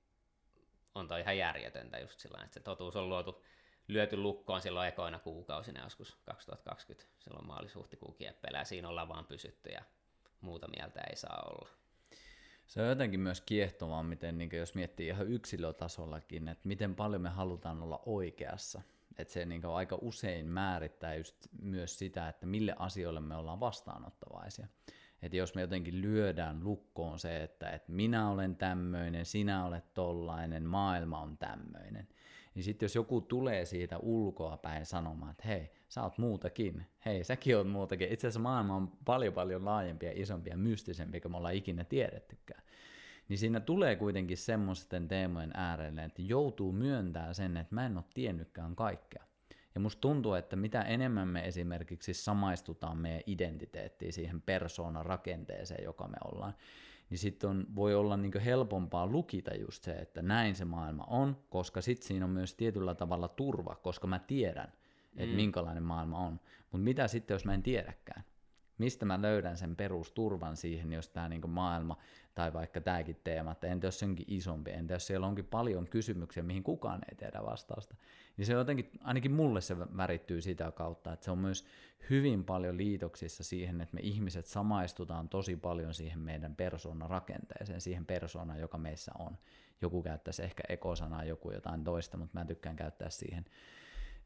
on toi ihan järjetöntä just sillä että se totuus on luotu, lyöty lukkoon silloin ekoina kuukausina joskus 2020, silloin maalis-huhtikuun kieppeillä, ja siinä ollaan vaan pysytty, ja muuta mieltä ei saa olla. Se on jotenkin myös kiehtovaa, miten niin jos miettii ihan yksilötasollakin, että miten paljon me halutaan olla oikeassa. Että se niin aika usein määrittää just myös sitä, että mille asioille me ollaan vastaanottavaisia. Että jos me jotenkin lyödään lukkoon se, että, että minä olen tämmöinen, sinä olet tollainen, maailma on tämmöinen, niin sitten jos joku tulee siitä ulkoa päin sanomaan, että hei, sä oot muutakin, hei, säkin oot muutakin. Itse asiassa maailma on paljon paljon laajempi ja isompi ja mystisempi kuin me ollaan ikinä tiedettykään. Niin siinä tulee kuitenkin semmoisten teemojen äärelle, että joutuu myöntämään sen, että mä en ole tiennytkään kaikkea. Ja musta tuntuu, että mitä enemmän me esimerkiksi samaistutaan meidän identiteettiin, siihen persoonan rakenteeseen, joka me ollaan, niin sitten voi olla niin helpompaa lukita just se, että näin se maailma on, koska sitten siinä on myös tietyllä tavalla turva, koska mä tiedän, että mm. minkälainen maailma on. Mutta mitä sitten, jos mä en tiedäkään? Mistä mä löydän sen perusturvan siihen, jos tämä niinku maailma tai vaikka tämäkin teema, että entä jos se onkin isompi, entä jos siellä onkin paljon kysymyksiä, mihin kukaan ei tiedä vastausta, niin se jotenkin, ainakin mulle se värittyy sitä kautta, että se on myös hyvin paljon liitoksissa siihen, että me ihmiset samaistutaan tosi paljon siihen meidän persoonan rakenteeseen, siihen persoonaan, joka meissä on. Joku käyttäisi ehkä ekosanaa, joku jotain toista, mutta mä tykkään käyttää siihen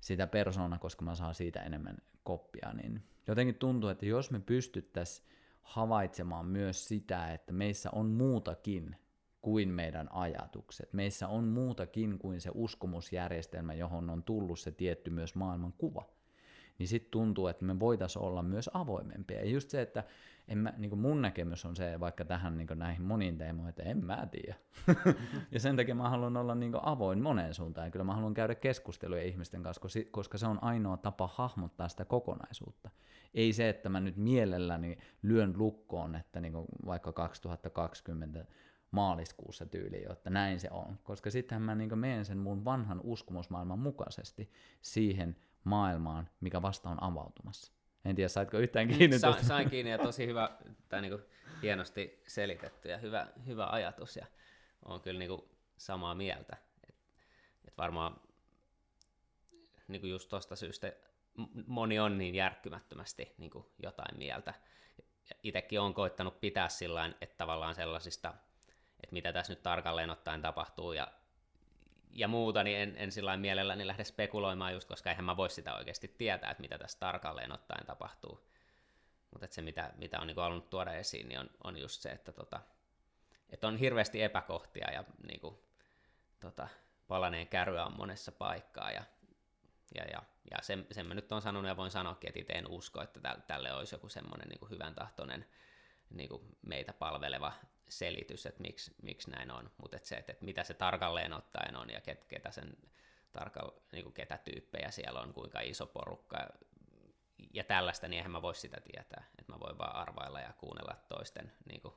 sitä persoonaa, koska mä saan siitä enemmän koppia, niin jotenkin tuntuu, että jos me pystyttäisiin havaitsemaan myös sitä, että meissä on muutakin kuin meidän ajatukset. Meissä on muutakin kuin se uskomusjärjestelmä, johon on tullut se tietty myös maailman kuva. Niin sitten tuntuu, että me voitaisiin olla myös avoimempia. Ja just se, että en mä, niin mun näkemys on se, vaikka tähän niin näihin moniin teemoihin, että en mä tiedä. ja sen takia mä haluan olla niin avoin moneen suuntaan. Ja kyllä mä haluan käydä keskusteluja ihmisten kanssa, koska se on ainoa tapa hahmottaa sitä kokonaisuutta. Ei se, että mä nyt mielelläni lyön lukkoon, että niin vaikka 2020 maaliskuussa tyyli, että näin se on. Koska sittenhän mä niin menen sen mun vanhan uskomusmaailman mukaisesti siihen maailmaan, mikä vasta on avautumassa. En tiedä, saitko yhtään kiinni Sa- Sain kiinni ja tosi hyvä, tai niin hienosti selitetty ja hyvä, hyvä ajatus ja on kyllä niin samaa mieltä. Et, et varmaan niin just tuosta syystä moni on niin järkkymättömästi niin jotain mieltä. Itsekin on koittanut pitää sillä että tavallaan sellaisista, että mitä tässä nyt tarkalleen ottaen tapahtuu ja ja muuta, niin en, en sillä mielelläni lähde spekuloimaan just, koska eihän mä voi sitä oikeasti tietää, että mitä tässä tarkalleen ottaen tapahtuu. Mutta se, mitä, mitä on niin halunnut tuoda esiin, niin on, on just se, että, tota, että on hirveästi epäkohtia ja niin kuin, tota, palaneen käryä on monessa paikkaa ja, ja, ja, ja sen, sen mä nyt on sanonut ja voin sanoakin, että itse en usko, että tälle olisi joku semmoinen niin hyvän tahtoinen niin meitä palveleva selitys, että miksi, miksi näin on, mutta et se, että, että mitä se tarkalleen ottaen on ja ket, ketä, sen tarkal, niin kuin ketä tyyppejä siellä on, kuinka iso porukka ja tällaista, niin eihän mä voi sitä tietää, että mä voin vaan arvailla ja kuunnella toisten niin kuin,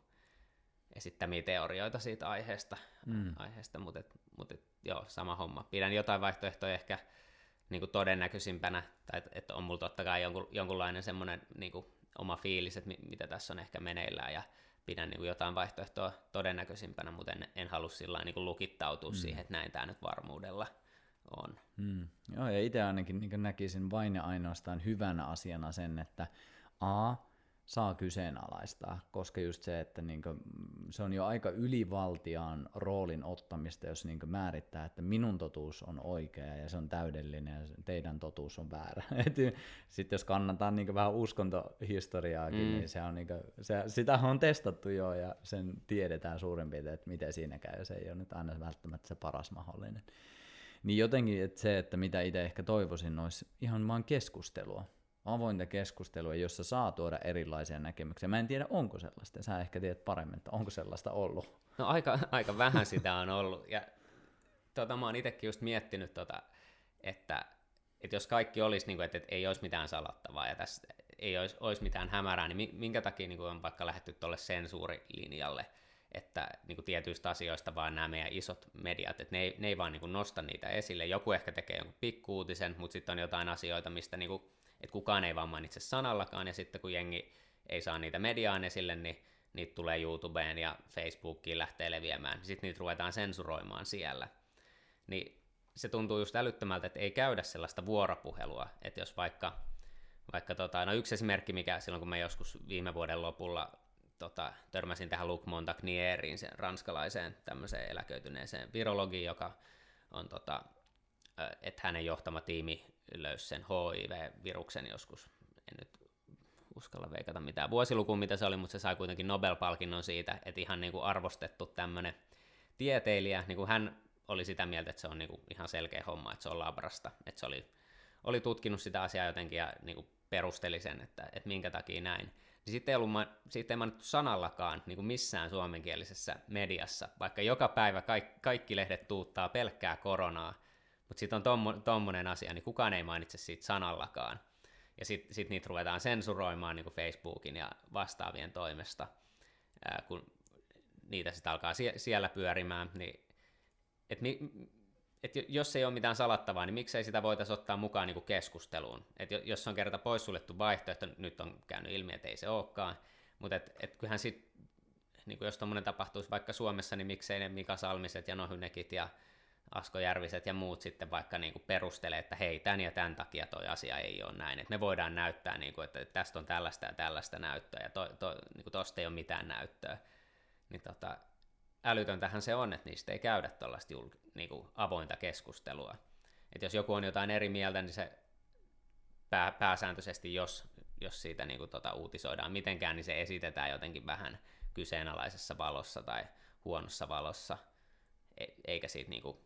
esittämiä teorioita siitä aiheesta, mm. aiheesta mutta, et, mutta et, joo, sama homma. Pidän jotain vaihtoehtoja ehkä niin kuin todennäköisimpänä, tai että et on mulla totta kai jonkun, jonkunlainen semmoinen niin kuin, oma fiilis, että mitä tässä on ehkä meneillään, ja pidän niin kuin jotain vaihtoehtoa todennäköisimpänä, mutta en, en halua sillä niin kuin lukittautua mm. siihen, että näin tämä nyt varmuudella on. Mm. Joo, ja itse ainakin niin näkisin vain ja ainoastaan hyvänä asiana sen, että A, saa kyseenalaistaa, koska just se, että niinku, se on jo aika ylivaltiaan roolin ottamista, jos niinku määrittää, että minun totuus on oikea ja se on täydellinen ja teidän totuus on väärä. Sitten jos kannataan niinku vähän uskontohistoriaakin, mm. niin se on niinku, se, sitä on testattu jo ja sen tiedetään suurin piirtein, että miten siinä käy. Se ei ole nyt aina välttämättä se paras mahdollinen. Niin jotenkin että se, että mitä itse ehkä toivoisin, olisi ihan vaan keskustelua avointa keskustelua, jossa saa tuoda erilaisia näkemyksiä. Mä en tiedä, onko sellaista. Sä ehkä tiedät paremmin, että onko sellaista ollut. No aika, aika vähän sitä on ollut. Ja tota, mä oon itsekin just miettinyt, tota, että, että jos kaikki olisi, niin kuin, että, että ei olisi mitään salattavaa ja tässä ei olisi, olisi mitään hämärää, niin minkä takia niin kuin on vaikka lähdetty tuolle sensuurilinjalle, että niin kuin tietyistä asioista vaan nämä meidän isot mediat, että ne ei, ne ei vaan niin kuin nosta niitä esille. Joku ehkä tekee jonkun pikkuutisen, mutta sitten on jotain asioita, mistä niin kuin, että kukaan ei vaan mainitse sanallakaan, ja sitten kun jengi ei saa niitä mediaan esille, niin niitä tulee YouTubeen ja Facebookiin lähtee leviämään, sitten niitä ruvetaan sensuroimaan siellä. Niin se tuntuu just älyttömältä, että ei käydä sellaista vuoropuhelua, että jos vaikka, vaikka tota, no yksi esimerkki, mikä silloin kun mä joskus viime vuoden lopulla tota, törmäsin tähän Luc Montagnieriin, sen ranskalaiseen tämmöiseen eläköityneeseen virologiin, joka on, tota, että hänen johtama tiimi löysi sen HIV-viruksen joskus, en nyt uskalla veikata mitään vuosilukuun, mitä se oli, mutta se sai kuitenkin Nobel-palkinnon siitä, että ihan niin kuin arvostettu tämmöinen tieteilijä, niin kuin hän oli sitä mieltä, että se on niin kuin ihan selkeä homma, että se on labrasta, että se oli, oli tutkinut sitä asiaa jotenkin ja niin kuin perusteli sen, että, että minkä takia näin. Niin sitten ei, ollut, siitä ei mainittu sanallakaan niin kuin missään suomenkielisessä mediassa, vaikka joka päivä kaikki, kaikki lehdet tuuttaa pelkkää koronaa, mutta sitten on tommo, tommonen asia, niin kukaan ei mainitse siitä sanallakaan. Ja sitten sit niitä ruvetaan sensuroimaan niin kuin Facebookin ja vastaavien toimesta, ää, kun niitä sitten alkaa sie- siellä pyörimään, niin et mi, et jos ei ole mitään salattavaa, niin miksei sitä voitaisiin ottaa mukaan niin kuin keskusteluun. Et jos on kerta poissuljettu vaihtoehto, nyt on käynyt ilmi, että ei se olekaan, mutta et, et kyllähän sit, niin jos tuommoinen tapahtuisi vaikka Suomessa, niin miksei ne Mika Salmiset ja Nohynekit ja Asko Järviset ja muut sitten vaikka niin kuin perustelee, että hei, tämän ja tämän takia toi asia ei ole näin. Et me voidaan näyttää, niin kuin, että tästä on tällaista ja tällaista näyttöä ja to, to, niin ei ole mitään näyttöä. Niin tota, älytöntähän se on, että niistä ei käydä tällaista julk- niin avointa keskustelua. Et jos joku on jotain eri mieltä, niin se pää, pääsääntöisesti, jos, jos siitä niin kuin, tota, uutisoidaan mitenkään, niin se esitetään jotenkin vähän kyseenalaisessa valossa tai huonossa valossa, e, eikä siitä niin kuin,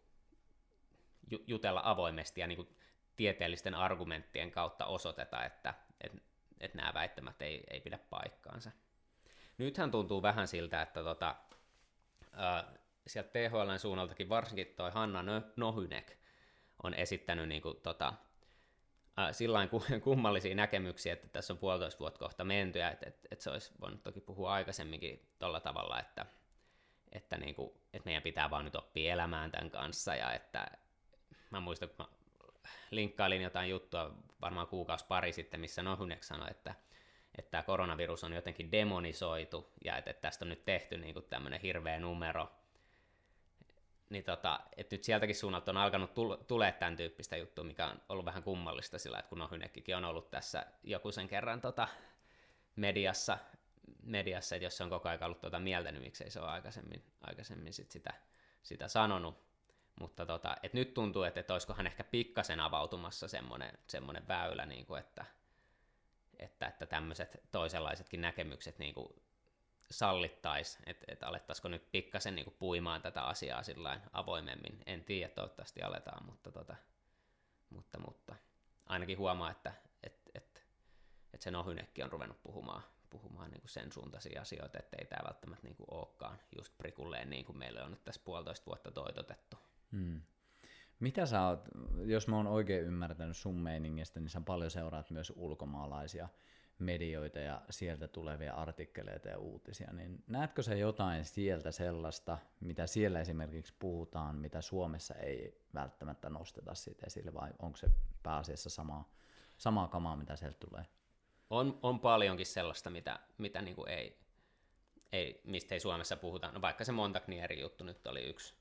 jutella avoimesti ja niin kuin, tieteellisten argumenttien kautta osoiteta, että et, et nämä väittämät ei, ei pidä paikkaansa. Nythän tuntuu vähän siltä, että tota, sieltä THLn suunnaltakin varsinkin toi Hanna Nohynek on esittänyt niin kuin, tota, sillain kummallisia näkemyksiä, että tässä on puolitoista vuotta kohta menty, ja että, että, että se olisi voinut toki puhua aikaisemminkin tuolla tavalla, että, että, niin kuin, että meidän pitää vaan nyt oppia elämään tämän kanssa, ja että mä muistan, kun mä linkkailin jotain juttua varmaan kuukausi pari sitten, missä Nohynek sanoi, että että tämä koronavirus on jotenkin demonisoitu ja että, että tästä on nyt tehty niin kuin tämmöinen hirveä numero. Niin tota, että nyt sieltäkin suunnalta on alkanut tulee tämän tyyppistä juttua, mikä on ollut vähän kummallista sillä, että kun Nohynekkikin on ollut tässä joku sen kerran tota, mediassa, mediassa, että jos se on koko ajan ollut tuota mieltä, niin miksei se ole aikaisemmin, aikaisemmin sit sitä, sitä sanonut. Mutta tota, et nyt tuntuu, että, että olisikohan ehkä pikkasen avautumassa semmoinen, semmoinen väylä, niin kuin, että, että, että tämmöiset toisenlaisetkin näkemykset niin kuin sallittaisi, että, että alettaisiko nyt pikkasen niin kuin puimaan tätä asiaa sillä avoimemmin. En tiedä, toivottavasti aletaan, mutta, tota, mutta, mutta ainakin huomaa, että, että, että, että se Nohynekki on ruvennut puhumaan, puhumaan niin kuin sen suuntaisia asioita, että ei tämä välttämättä niin kuin olekaan just prikulleen niin kuin meille on nyt tässä puolitoista vuotta toitotettu. Hmm. Mitä sä oot, jos mä oon oikein ymmärtänyt sun meiningistä, niin sä paljon seuraat myös ulkomaalaisia medioita ja sieltä tulevia artikkeleita ja uutisia, niin näetkö sä jotain sieltä sellaista, mitä siellä esimerkiksi puhutaan, mitä Suomessa ei välttämättä nosteta siitä esille, vai onko se pääasiassa samaa, samaa kamaa, mitä sieltä tulee? On, on paljonkin sellaista, mitä, mitä niin kuin ei, ei, mistä ei Suomessa puhuta. No vaikka se Montagnierin juttu nyt oli yksi,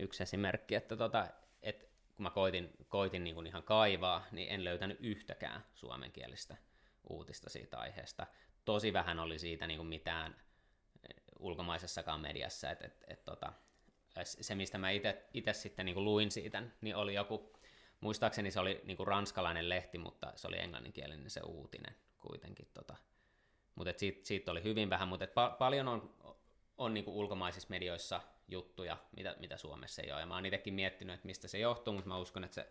yksi esimerkki, että tota, että kun mä koitin, koitin niin kuin ihan kaivaa, niin en löytänyt yhtäkään suomenkielistä uutista siitä aiheesta. Tosi vähän oli siitä niin kuin mitään eh, ulkomaisessakaan mediassa, että et, et, tota, se mistä mä itse sitten niin kuin luin siitä, niin oli joku, muistaakseni se oli niin kuin ranskalainen lehti, mutta se oli englanninkielinen se uutinen kuitenkin. Tota. Mutta siitä, siitä oli hyvin vähän, mutta pa- paljon on, on niin kuin ulkomaisissa medioissa juttuja, mitä, mitä Suomessa ei ole. Ja mä oon itsekin miettinyt, että mistä se johtuu, mutta mä uskon, että se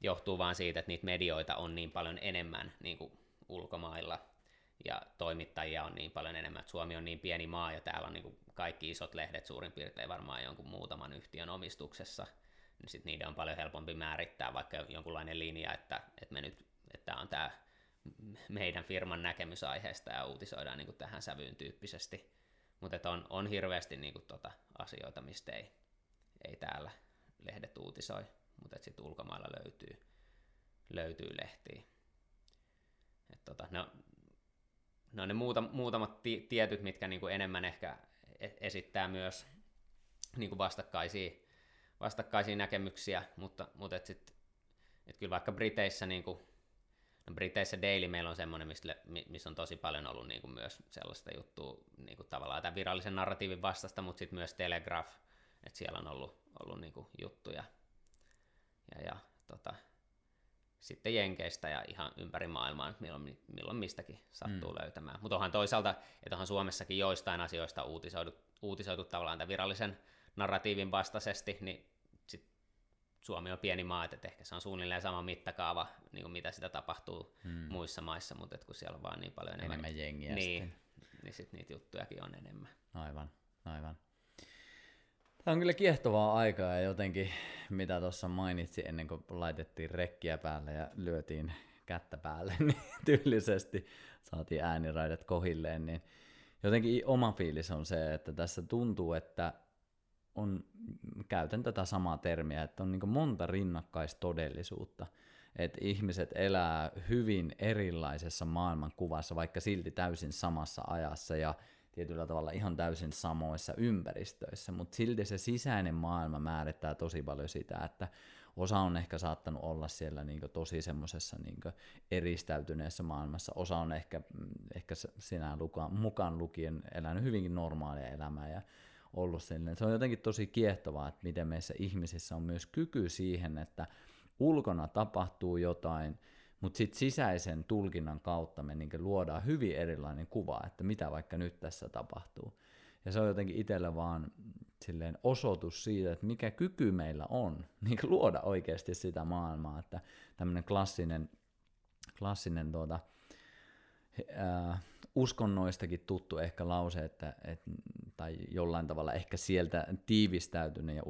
johtuu vaan siitä, että niitä medioita on niin paljon enemmän niin kuin ulkomailla, ja toimittajia on niin paljon enemmän, että Suomi on niin pieni maa, ja täällä on niin kuin kaikki isot lehdet suurin piirtein varmaan jonkun muutaman yhtiön omistuksessa, niin sitten niiden on paljon helpompi määrittää vaikka jonkunlainen linja, että, että me nyt, että on tämä meidän firman näkemys aiheesta ja uutisoidaan niin kuin tähän sävyyn tyyppisesti. Mutta on, on hirveästi niin kuin tota asioita, mistä ei, ei täällä lehdet uutisoi, mutta sitten ulkomailla löytyy, löytyy lehtiä. Et tota, no, no ne muuta, muutamat ti, tietyt, mitkä niin kuin enemmän ehkä e, esittää myös niin kuin vastakkaisia, vastakkaisia näkemyksiä, mutta, mutta et sit, et kyllä vaikka Briteissä niin kuin No Briteissä Daily meillä on semmoinen, missä on tosi paljon ollut niin kuin myös sellaista juttua niin kuin tavallaan tämän virallisen narratiivin vastasta, mutta sitten myös Telegraph, että siellä on ollut, ollut niin kuin juttuja. Ja, ja tota, sitten Jenkeistä ja ihan ympäri maailmaa, milloin, milloin mistäkin sattuu mm. löytämään. Mutta onhan toisaalta, että onhan Suomessakin joistain asioista uutisoitu, uutisoitu tavallaan tämän virallisen narratiivin vastaisesti, niin Suomi on pieni maa, että ehkä se on suunnilleen sama mittakaava, niin kuin mitä sitä tapahtuu hmm. muissa maissa, mutta kun siellä on vaan niin paljon enemmän, enemmän jengiä niin, sitten. niin sitten niitä juttujakin on enemmän. Aivan, aivan. Tämä on kyllä kiehtovaa aikaa ja jotenkin, mitä tuossa mainitsi ennen kuin laitettiin rekkiä päälle ja lyötiin kättä päälle, niin tyylisesti saatiin ääniraidat kohilleen, niin jotenkin oma fiilis on se, että tässä tuntuu, että on, käytän tätä samaa termiä, että on niin monta rinnakkaistodellisuutta. Että ihmiset elää hyvin erilaisessa maailmankuvassa, vaikka silti täysin samassa ajassa ja tietyllä tavalla ihan täysin samoissa ympäristöissä, mutta silti se sisäinen maailma määrittää tosi paljon sitä, että osa on ehkä saattanut olla siellä niin tosi semmoisessa niin eristäytyneessä maailmassa, osa on ehkä, ehkä sinä mukaan lukien elänyt hyvinkin normaalia elämää ja ollut sellainen. Se on jotenkin tosi kiehtovaa, että miten meissä ihmisissä on myös kyky siihen, että ulkona tapahtuu jotain, mutta sitten sisäisen tulkinnan kautta me niin luodaan hyvin erilainen kuva, että mitä vaikka nyt tässä tapahtuu. Ja se on jotenkin itsellä vaan silleen osoitus siitä, että mikä kyky meillä on niin luoda oikeasti sitä maailmaa, että tämmöinen klassinen, klassinen tuota, ää, uskonnoistakin tuttu ehkä lause, että, et, tai jollain tavalla ehkä sieltä tiivistäytynyt ja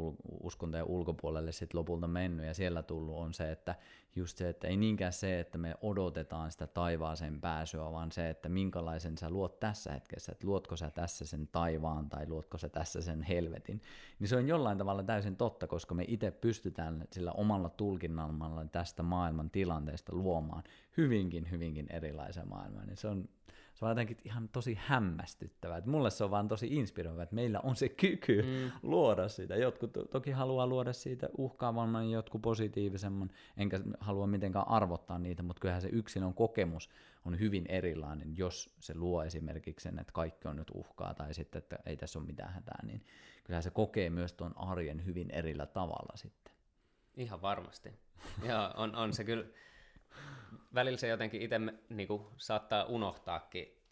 uskontojen ulkopuolelle sitten lopulta mennyt. Ja siellä tullut on se, että just se, että ei niinkään se, että me odotetaan sitä taivaaseen pääsyä, vaan se, että minkälaisen sä luot tässä hetkessä, että luotko sä tässä sen taivaan tai luotko sä tässä sen helvetin, niin se on jollain tavalla täysin totta, koska me itse pystytään sillä omalla tulkinnalla tästä maailman tilanteesta luomaan hyvinkin, hyvinkin erilaisen maailman, niin se on se on jotenkin ihan tosi hämmästyttävää. Että mulle se on vaan tosi inspiroiva, että meillä on se kyky mm. luoda sitä. Jotkut toki haluaa luoda siitä uhkaavamman, jotkut positiivisemman, enkä halua mitenkään arvottaa niitä, mutta kyllähän se yksilön kokemus on hyvin erilainen, jos se luo esimerkiksi sen, että kaikki on nyt uhkaa tai sitten, että ei tässä ole mitään hätää, niin kyllähän se kokee myös tuon arjen hyvin erillä tavalla sitten. Ihan varmasti. Joo, on, on se kyllä välillä se jotenkin itse niin kuin, saattaa unohtaakin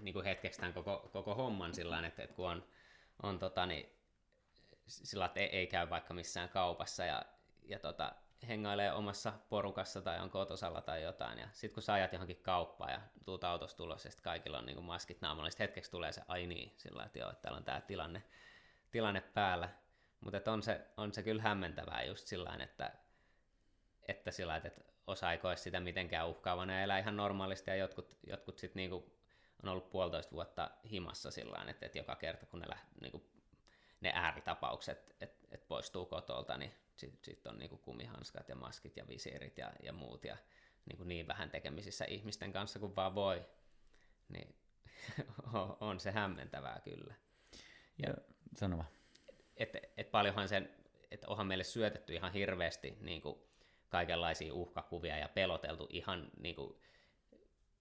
niin kuin hetkeksi tämän koko, koko homman sillä että, että kun on, on tota, niin, sillä että ei, ei käy vaikka missään kaupassa ja, ja tota, hengailee omassa porukassa tai on kotosalla tai jotain, ja sitten kun sä ajat johonkin kauppaan ja tuut autosta tulos, ja kaikilla on niin kuin maskit naamalla, niin hetkeksi tulee se, ai niin, sillä että joo, että täällä on tämä tilanne, tilanne päällä. Mutta on se, on se kyllä hämmentävää just sillä että, että sillä että osa ei koe sitä mitenkään uhkaavana ja elää ihan normaalisti ja jotkut, jotkut sitten niinku on ollut puolitoista vuotta himassa sillä että, että joka kerta kun ne, läht, niinku, ne ääritapaukset, että et poistuu kotolta, niin sitten sit on niinku kumihanskat ja maskit ja visiirit ja, ja muut ja niinku niin vähän tekemisissä ihmisten kanssa kuin vaan voi, niin on se hämmentävää kyllä. Ja, sanoma. Että et paljonhan sen, että onhan meille syötetty ihan hirveästi niin kuin kaikenlaisia uhkakuvia ja peloteltu ihan niin kuin,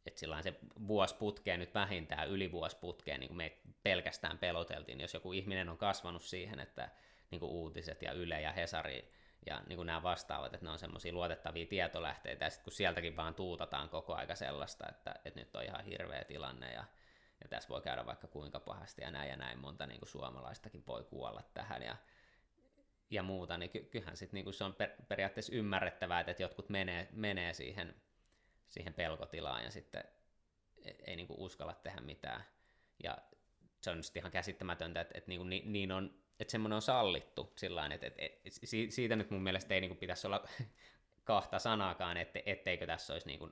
että sillä se vuosi putkeen nyt vähintään yli vuosi putkeen, niin kuin me pelkästään peloteltiin, jos joku ihminen on kasvanut siihen, että niin kuin uutiset ja Yle ja Hesari ja niin kuin nämä vastaavat, että ne on semmoisia luotettavia tietolähteitä, ja sitten kun sieltäkin vaan tuutataan koko aika sellaista, että, että nyt on ihan hirveä tilanne, ja, ja tässä voi käydä vaikka kuinka pahasti, ja näin ja näin monta niin kuin suomalaistakin voi kuolla tähän, ja ja muuta, niin ky- kyllähän sit niinku se on per- periaatteessa ymmärrettävää, että jotkut menee, menee siihen, siihen pelkotilaan ja sitten ei, ei niinku uskalla tehdä mitään. Ja se on just ihan käsittämätöntä, että, että niinku, niin, niin on, että semmoinen on sallittu sillä että, että, että siitä nyt mun mielestä ei niinku pitäisi olla kahta sanaakaan, että, etteikö tässä olisi niinku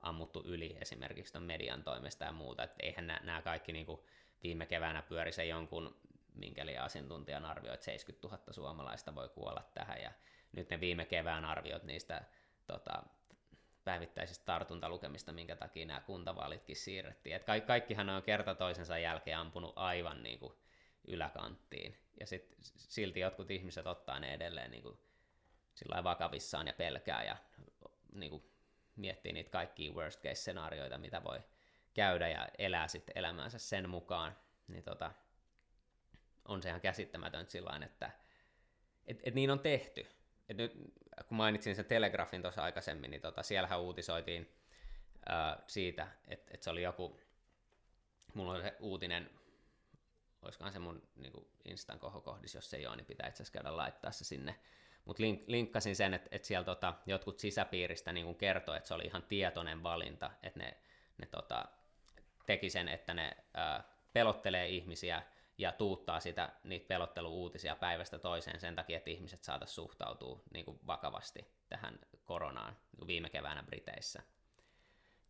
ammuttu yli esimerkiksi ton median toimesta ja muuta, että eihän nämä kaikki niinku viime keväänä pyöri se jonkun minkäli asiantuntijan arvio, että 70 000 suomalaista voi kuolla tähän, ja nyt ne viime kevään arviot niistä tota, päivittäisistä tartuntalukemista, minkä takia nämä kuntavaalitkin siirrettiin. Et ka- kaikkihan on kerta toisensa jälkeen ampunut aivan niin kuin yläkanttiin, ja sit, silti jotkut ihmiset ottaa ne edelleen niin kuin, sillä vakavissaan ja pelkää, ja niin kuin, miettii niitä kaikkia worst case skenaarioita, mitä voi käydä, ja elää sitten elämäänsä sen mukaan. Niin tota, on se ihan käsittämätöntä sillä että et, et niin on tehty. Et nyt, kun mainitsin sen Telegrafin tuossa aikaisemmin, niin tota, siellähän uutisoitiin ää, siitä, että et se oli joku, mulla oli se uutinen, olisikohan se mun niin Instan kohokohdis, jos se ei ole, niin pitää itse asiassa käydä laittaa se sinne. Mutta link, linkkasin sen, että et siellä tota, jotkut sisäpiiristä niin kertoi, että se oli ihan tietoinen valinta, että ne, ne tota, teki sen, että ne ää, pelottelee ihmisiä – ja tuuttaa sitä, niitä pelotteluuutisia päivästä toiseen sen takia, että ihmiset saataisiin suhtautua niin kuin vakavasti tähän koronaan niin kuin viime keväänä Briteissä.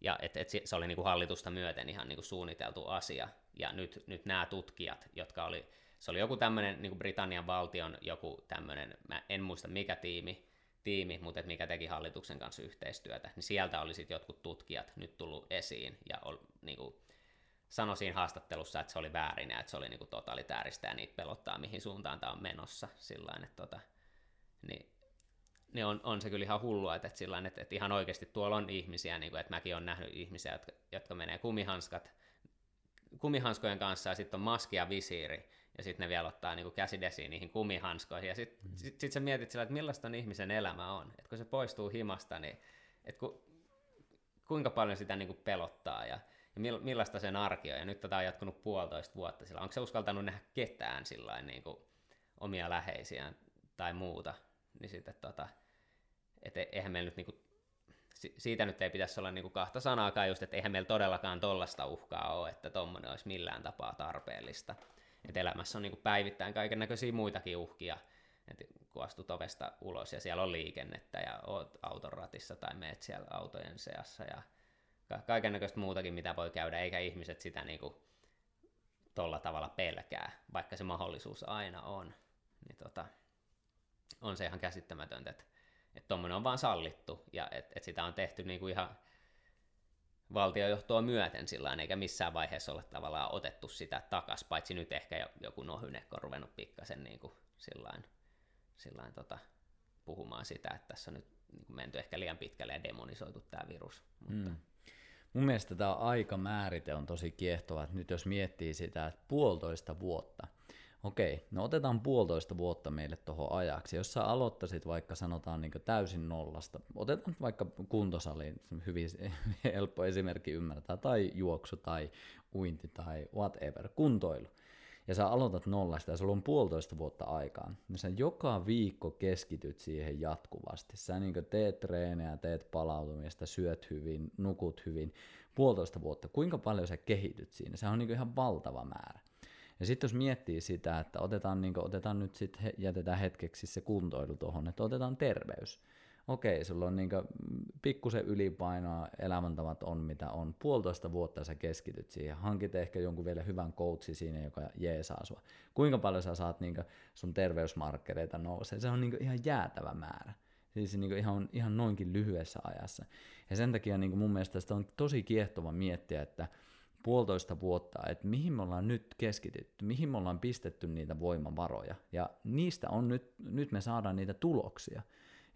Ja et, et se oli niin kuin hallitusta myöten ihan niin kuin suunniteltu asia. Ja nyt, nyt nämä tutkijat, jotka oli, se oli joku tämmöinen niin Britannian valtion joku tämmöinen, mä en muista mikä tiimi, tiimi, mutta et mikä teki hallituksen kanssa yhteistyötä, niin sieltä oli sitten jotkut tutkijat nyt tullut esiin ja ol, niin kuin, sanoi siinä haastattelussa, että se oli väärin ja että se oli niinku totalitääristä ja niitä pelottaa, mihin suuntaan tämä on menossa. Sillain, että tota, niin, niin on, on, se kyllä ihan hullua, että, että, sillain, että, että ihan oikeasti tuolla on ihmisiä, niin kuin, että mäkin olen nähnyt ihmisiä, jotka, jotka menee kumihanskat, kumihanskojen kanssa ja sitten on maski ja visiiri, ja sitten ne vielä ottaa niin käsidesiin niihin kumihanskoihin, ja sitten mm. sit, sit sä mietit sillä, että millaista on ihmisen elämä on, että kun se poistuu himasta, niin että ku, kuinka paljon sitä niin kuin pelottaa, ja ja millaista sen arki on. Ja nyt tätä on jatkunut puolitoista vuotta sillä. Onko se uskaltanut nähdä ketään sillä niin kuin omia läheisiään tai muuta? Niin sitten tota, et e-, eihän meillä nyt niin kuin, siitä nyt ei pitäisi olla niin kuin kahta sanaakaan just, että eihän meillä todellakaan tollasta uhkaa ole, että tuommoinen olisi millään tapaa tarpeellista. Et elämässä on niin kuin päivittäin kaiken näköisiä muitakin uhkia, että kun astut ovesta ulos ja siellä on liikennettä ja oot auton ratissa tai meet siellä autojen seassa ja kaiken näköistä muutakin, mitä voi käydä, eikä ihmiset sitä niin kuin tolla tavalla pelkää, vaikka se mahdollisuus aina on. Niin tota, on se ihan käsittämätöntä, että että tuommoinen on vaan sallittu ja että et sitä on tehty niin kuin ihan valtiojohtoa myöten sillä eikä missään vaiheessa ole tavallaan otettu sitä takas, paitsi nyt ehkä joku nohynekko on ruvennut pikkasen niin kuin sillain, sillain tota, puhumaan sitä, että tässä on nyt niin kuin menty ehkä liian pitkälle ja demonisoitu tämä virus. Mutta, mm. Mun mielestä tämä aikamäärite on tosi kiehtova, että nyt jos miettii sitä, että puolitoista vuotta, okei, no otetaan puolitoista vuotta meille tuohon ajaksi. Jos sä aloittaisit vaikka sanotaan niin täysin nollasta, otetaan vaikka kuntosaliin, hyvin helppo esimerkki ymmärtää, tai juoksu tai uinti tai whatever, kuntoilu ja sä aloitat nollasta ja sulla on puolitoista vuotta aikaa, niin sä joka viikko keskityt siihen jatkuvasti. Sä niin teet treenejä, teet palautumista, syöt hyvin, nukut hyvin, puolitoista vuotta. Kuinka paljon sä kehityt siinä? Se on niin ihan valtava määrä. Ja sitten jos miettii sitä, että otetaan, niin kuin, otetaan nyt sitten, jätetään hetkeksi se kuntoilu tuohon, että otetaan terveys okei, sulla on niinku pikkusen ylipainoa, elämäntavat on mitä on, puolitoista vuotta sä keskityt siihen, hankit ehkä jonkun vielä hyvän coachi siinä, joka jeesaa sua. Kuinka paljon sä saat niinku sun terveysmarkkereita nousee, se on niinku ihan jäätävä määrä. Siis niinku ihan, ihan noinkin lyhyessä ajassa. Ja sen takia niinku mun mielestä sitä on tosi kiehtova miettiä, että puolitoista vuotta, että mihin me ollaan nyt keskitytty, mihin me ollaan pistetty niitä voimavaroja. Ja niistä on nyt, nyt me saadaan niitä tuloksia.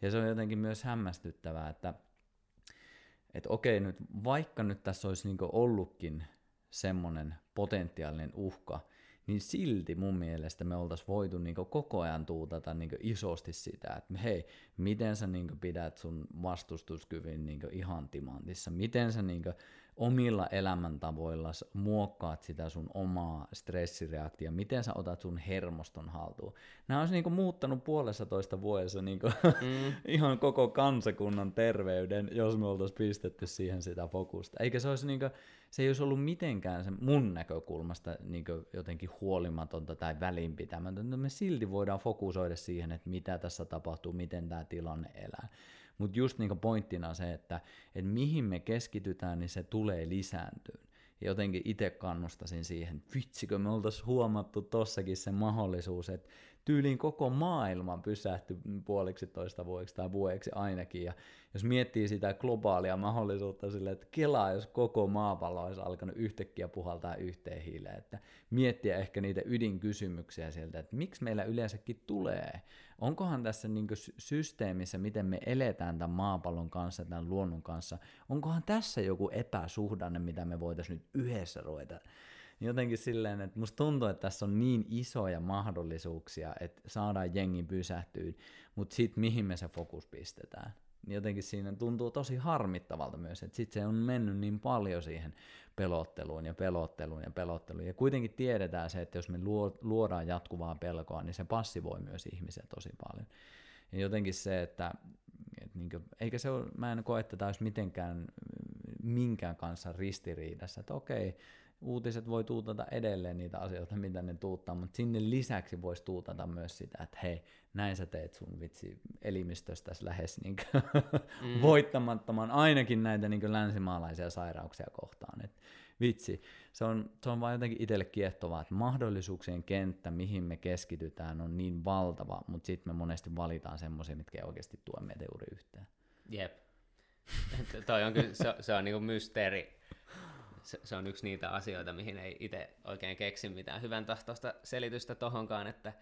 Ja se on jotenkin myös hämmästyttävää, että, että okei, nyt, vaikka nyt tässä olisi niin ollutkin semmoinen potentiaalinen uhka, niin silti mun mielestä me oltaisiin voitu niin koko ajan tuutata niin isosti sitä, että hei, miten sä niin pidät sun vastustuskyvyn niin ihan timantissa, miten sä niin omilla elämäntavoilla muokkaat sitä sun omaa stressireaktia, miten sä otat sun hermoston haltuun. Nämä olisi niinku muuttanut puolessa toista vuodessa niinku mm. ihan koko kansakunnan terveyden, jos me oltaisiin pistetty siihen sitä fokusta. Eikä se olisi niinku, se ei olisi ollut mitenkään se mun näkökulmasta niinku jotenkin huolimatonta tai välinpitämätöntä. Me silti voidaan fokusoida siihen, että mitä tässä tapahtuu, miten tämä tilanne elää. Mutta just niin pointtina se, että, että mihin me keskitytään, niin se tulee lisääntyä. Ja jotenkin itse kannustasin siihen, vitsikö me oltaisiin huomattu tossakin se mahdollisuus, että tyyliin koko maailma pysähtyi puoliksi toista vuodeksi tai vuodeksi ainakin. Ja jos miettii sitä globaalia mahdollisuutta sille, että kelaa, jos koko maapallo olisi alkanut yhtäkkiä puhaltaa yhteen hiileen, että miettiä ehkä niitä ydinkysymyksiä sieltä, että miksi meillä yleensäkin tulee. Onkohan tässä niin systeemissä, miten me eletään tämän maapallon kanssa, tämän luonnon kanssa, onkohan tässä joku epäsuhdanne, mitä me voitaisiin nyt yhdessä ruveta jotenkin silleen, että musta tuntuu, että tässä on niin isoja mahdollisuuksia, että saadaan jengi pysähtyä, mutta sitten mihin me se fokus pistetään. Jotenkin siinä tuntuu tosi harmittavalta myös, että sitten se on mennyt niin paljon siihen pelotteluun ja pelotteluun ja pelotteluun. Ja kuitenkin tiedetään se, että jos me luodaan jatkuvaa pelkoa, niin se passivoi myös ihmisiä tosi paljon. Ja jotenkin se, että, että niin kuin, eikä se ole, mä en koe, että tämä olisi mitenkään minkään kanssa ristiriidassa, että okei, uutiset voi tuutata edelleen niitä asioita, mitä ne tuuttaa, mutta sinne lisäksi voisi tuutata myös sitä, että hei, näin sä teet sun vitsi elimistöstä lähes niin mm. voittamattoman ainakin näitä niin länsimaalaisia sairauksia kohtaan. Et vitsi, se on, se on vaan jotenkin itselle kiehtovaa, että mahdollisuuksien kenttä, mihin me keskitytään, on niin valtava, mutta sitten me monesti valitaan semmoisia, mitkä ei oikeasti tuo meitä juuri yhteen. Jep. Toi on kyllä, se, se on niinku mysteeri, se, se on yksi niitä asioita, mihin ei itse oikein keksi mitään hyvän tahtoista selitystä tohonkaan, että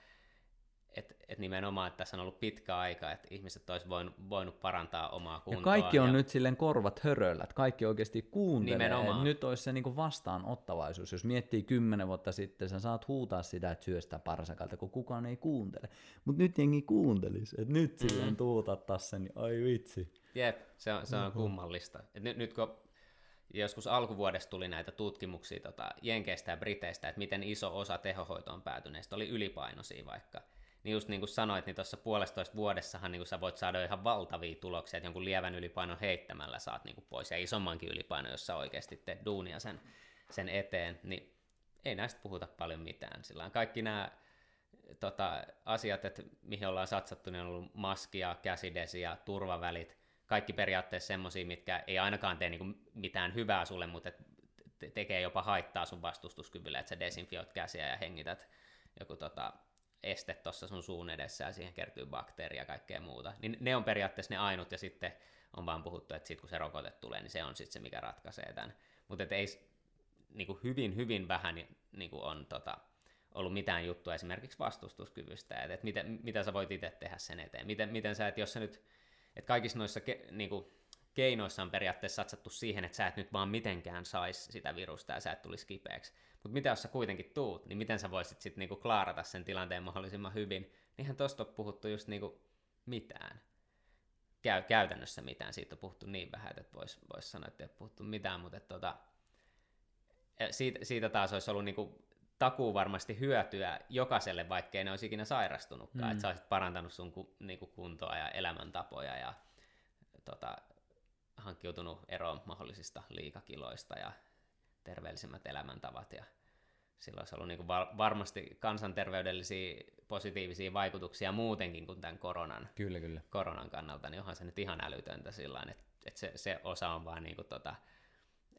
et, et nimenomaan, että tässä on ollut pitkä aika, että ihmiset olisi voinut, voinut parantaa omaa kuntoa. Ja kaikki on ja... nyt silleen korvat höröllä, että kaikki oikeasti kuuntelee. Nimenomaan. Nyt olisi se niinku vastaanottavaisuus. Jos miettii kymmenen vuotta sitten, sä saat huutaa sitä, että syö sitä parsakalta, kun kukaan ei kuuntele. Mutta nyt jengi kuuntelisi, että nyt mm. silleen tuutattaa sen, niin ai vitsi. Jep, se on, se on kummallista. Et nyt, nyt kun joskus alkuvuodesta tuli näitä tutkimuksia tota, Jenkeistä ja Briteistä, että miten iso osa tehohoitoon päätyneistä oli ylipainoisia vaikka. Niin just niin kuin sanoit, niin tuossa puolestoista vuodessahan niin sä voit saada ihan valtavia tuloksia, että jonkun lievän ylipainon heittämällä saat niin pois, ja isommankin ylipainon, jos sä oikeasti teet duunia sen, sen eteen, niin ei näistä puhuta paljon mitään. Sillä kaikki nämä tota, asiat, että mihin ollaan satsattu, niin on ollut maskia, käsidesiä, turvavälit, kaikki periaatteessa semmoisia, mitkä ei ainakaan tee niinku mitään hyvää sulle, mutta te- tekee jopa haittaa sun vastustuskyvylle, että sä desinfioit käsiä ja hengität joku tota, este tuossa sun suun edessä ja siihen kertyy bakteeria ja kaikkea muuta. Niin ne on periaatteessa ne ainut ja sitten on vaan puhuttu, että sit kun se rokote tulee, niin se on sitten se, mikä ratkaisee tämän. Mutta ei niinku hyvin, hyvin vähän niinku on tota, ollut mitään juttua esimerkiksi vastustuskyvystä, että et mitä, mitä sä voit itse tehdä sen eteen. Miten, miten sä, että jos sä nyt että kaikissa noissa ke, niin kuin, keinoissa on periaatteessa satsattu siihen, että sä et nyt vaan mitenkään saisi sitä virusta ja sä et tulisi kipeäksi. Mutta mitä jos sä kuitenkin tuut, niin miten sä voisit sitten niinku klaarata sen tilanteen mahdollisimman hyvin? Niinhän tosta on puhuttu just niinku mitään. Käy, käytännössä mitään, siitä on puhuttu niin vähän, että voisi vois sanoa, että ei ole puhuttu mitään, mutta tota, siitä, siitä taas olisi ollut niinku takuu varmasti hyötyä jokaiselle, vaikkei ne olisi ikinä sairastunutkaan, mm. että sä olisit parantanut sun ku, niinku kuntoa ja elämäntapoja ja tota, hankkiutunut eroon mahdollisista liikakiloista ja terveellisemmät elämäntavat ja sillä olisi ollut niin var- varmasti kansanterveydellisiä positiivisia vaikutuksia muutenkin kuin tämän koronan, kyllä, kyllä. koronan kannalta, niin onhan se nyt ihan älytöntä sillä että, että se, se osa on vaan niin kuin tota,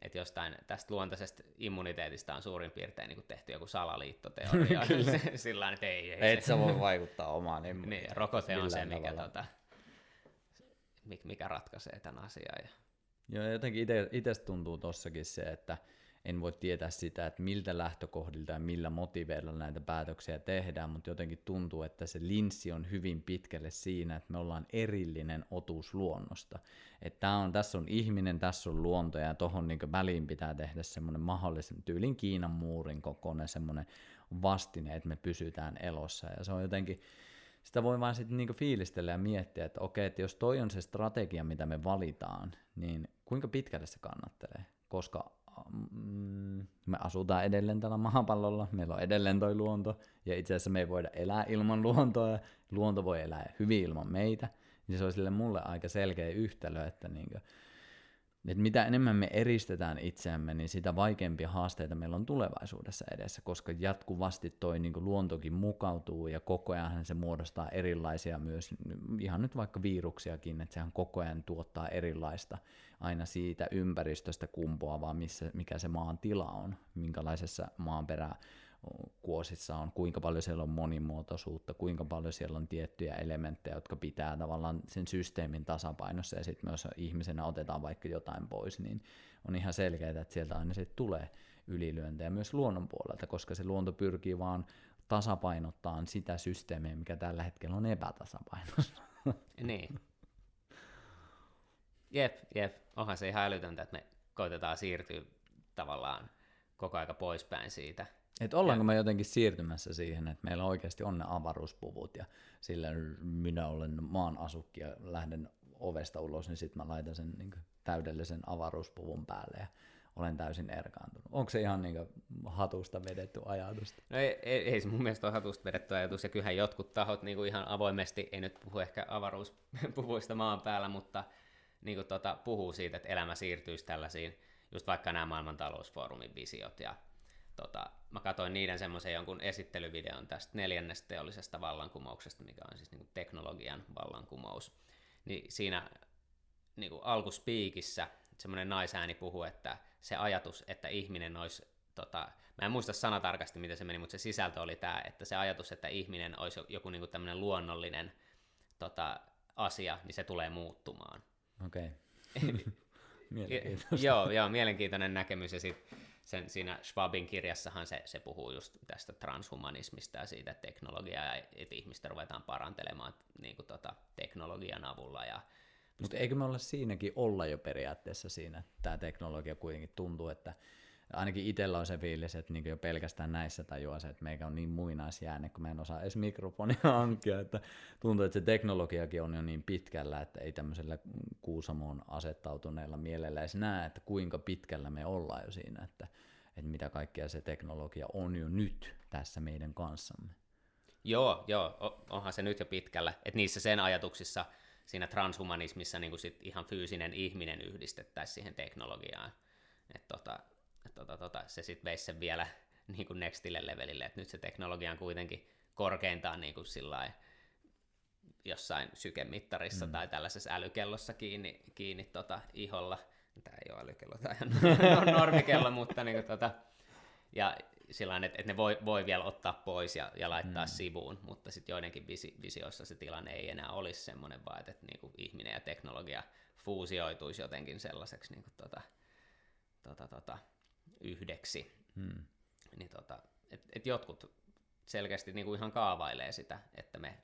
että jostain tästä luontaisesta immuniteetista on suurin piirtein niin tehty joku salaliittoteoria. Sillä että ei, ei. Et sä voi vaikuttaa omaan immuniteettiin. Niin, rokote on se, mikä, tota, mikä ratkaisee tämän asian. Ja... Joo, jotenkin itse tuntuu tossakin se, että en voi tietää sitä, että miltä lähtökohdilta ja millä motiveilla näitä päätöksiä tehdään, mutta jotenkin tuntuu, että se linssi on hyvin pitkälle siinä, että me ollaan erillinen otus luonnosta. Että on, tässä on ihminen, tässä on luonto ja tuohon niin väliin pitää tehdä semmoinen mahdollisen tyylin Kiinan muurin kokoinen semmoinen vastine, että me pysytään elossa ja se on jotenkin, sitä voi vaan sitten niinku fiilistellä ja miettiä, että okei, että jos toi on se strategia, mitä me valitaan, niin kuinka pitkälle se kannattelee? koska mm, me asutaan edelleen tällä maapallolla, meillä on edelleen toi luonto, ja itse asiassa me ei voida elää ilman luontoa, ja luonto voi elää hyvin ilman meitä, niin se on sille mulle aika selkeä yhtälö, että niinku, että mitä enemmän me eristetään itseämme, niin sitä vaikeampia haasteita meillä on tulevaisuudessa edessä, koska jatkuvasti toi niin kuin luontokin mukautuu ja koko ajan se muodostaa erilaisia myös, ihan nyt vaikka viruksiakin, että sehän koko ajan tuottaa erilaista aina siitä ympäristöstä kumpuavaa, missä, mikä se maan tila on, minkälaisessa maanperä kuosissa on, kuinka paljon siellä on monimuotoisuutta, kuinka paljon siellä on tiettyjä elementtejä, jotka pitää tavallaan sen systeemin tasapainossa, ja sitten myös ihmisenä otetaan vaikka jotain pois, niin on ihan selkeää, että sieltä aina sitten tulee ylilyöntejä myös luonnon puolelta, koska se luonto pyrkii vaan tasapainottaa sitä systeemiä, mikä tällä hetkellä on epätasapainossa. Niin. Jep, jep. Onhan se ihan älytöntä, että me koitetaan siirtyä tavallaan koko aika poispäin siitä että ollaanko me jotenkin siirtymässä siihen, että meillä oikeasti on ne avaruuspuvut ja sillä minä olen maan asukki ja lähden ovesta ulos, niin sitten mä laitan sen niin täydellisen avaruuspuvun päälle ja olen täysin erkaantunut. Onko se ihan niin hatusta vedetty ajatus? No ei, ei, ei se mun mielestä ole hatusta vedetty ajatus, ja kyllähän jotkut tahot niin kuin ihan avoimesti, ei nyt puhu ehkä avaruuspuvuista maan päällä, mutta niin kuin tota, puhuu siitä, että elämä siirtyisi tällaisiin, just vaikka nämä maailman talousfoorumin visiot ja tota, mä katsoin niiden semmoisen jonkun esittelyvideon tästä neljännestä teollisesta vallankumouksesta, mikä on siis niin kuin teknologian vallankumous. Niin siinä niin kuin alkuspiikissä semmoinen naisääni puhuu, että se ajatus, että ihminen olisi, tota, mä en muista sanatarkasti, miten se meni, mutta se sisältö oli tämä, että se ajatus, että ihminen olisi joku niin kuin tämmöinen luonnollinen tota, asia, niin se tulee muuttumaan. Okei. Okay. Joo, joo, mielenkiintoinen näkemys. Ja sit sen, siinä Schwabin kirjassahan se, se puhuu just tästä transhumanismista ja siitä teknologiaa, että ihmistä ruvetaan parantelemaan niin kuin tota, teknologian avulla. Ja mutta eikö me olla siinäkin olla jo periaatteessa siinä, että tämä teknologia kuitenkin tuntuu, että ainakin itsellä on se fiilis, että niin jo pelkästään näissä tajuaa se, että meikä on niin muinaisjääne, kun mä en osaa edes mikrofonia hankkia, että tuntuu, että se teknologiakin on jo niin pitkällä, että ei tämmöisellä Kuusamoon asettautuneella mielellä edes näe, että kuinka pitkällä me ollaan jo siinä, että, että mitä kaikkea se teknologia on jo nyt tässä meidän kanssamme. Joo, joo, onhan se nyt jo pitkällä, että niissä sen ajatuksissa siinä transhumanismissa niin kuin sit ihan fyysinen ihminen yhdistettäisiin siihen teknologiaan. että tota, tota, tota, se sitten veisi sen vielä niin kuin nextille levelille, että nyt se teknologia on kuitenkin korkeintaan niin kuin sillain, jossain sykemittarissa mm. tai tällaisessa älykellossa kiinni, kiinni tota, iholla. Tämä ei ole älykello, tämä on normikello, mutta niin kuin, tota, ja sillä että, että ne voi, voi vielä ottaa pois ja, ja laittaa mm. sivuun, mutta sitten joidenkin visi, visioissa se tilanne ei enää olisi semmoinen, vaan että, että niin kuin ihminen ja teknologia fuusioituisi jotenkin sellaiseksi niin kuin, tota, tota, tota, yhdeksi. Hmm. Niin tota, et, et jotkut selkeästi niin kuin ihan kaavailee sitä, että me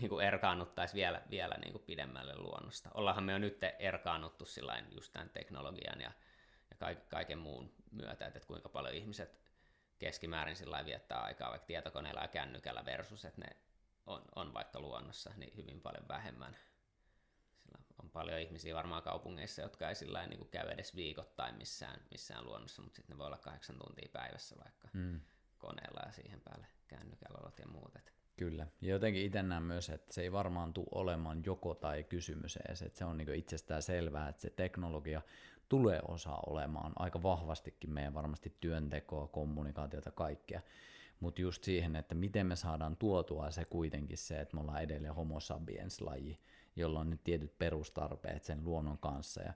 niin kuin erkaannuttaisiin vielä, vielä niin kuin pidemmälle luonnosta. Ollaanhan me jo nyt erkaannuttu sillain just tämän teknologian ja, ja kaiken muun myötä, että, että kuinka paljon ihmiset keskimäärin sillä viettää aikaa vaikka tietokoneella ja kännykällä versus, että ne on, on vaikka luonnossa niin hyvin paljon vähemmän on paljon ihmisiä varmaan kaupungeissa, jotka ei sillä niin käy edes viikoittain missään, missään luonnossa, mutta sitten ne voi olla kahdeksan tuntia päivässä vaikka mm. koneella ja siihen päälle kännykällä ja muut. Kyllä. Ja jotenkin itse näen myös, että se ei varmaan tule olemaan joko tai kysymys edes, että se on niin itsestään selvää, että se teknologia tulee osa olemaan aika vahvastikin meidän varmasti työntekoa, kommunikaatiota, kaikkea. Mutta just siihen, että miten me saadaan tuotua se kuitenkin se, että me ollaan edelleen homo sapiens-laji, jolla on nyt tietyt perustarpeet sen luonnon kanssa ja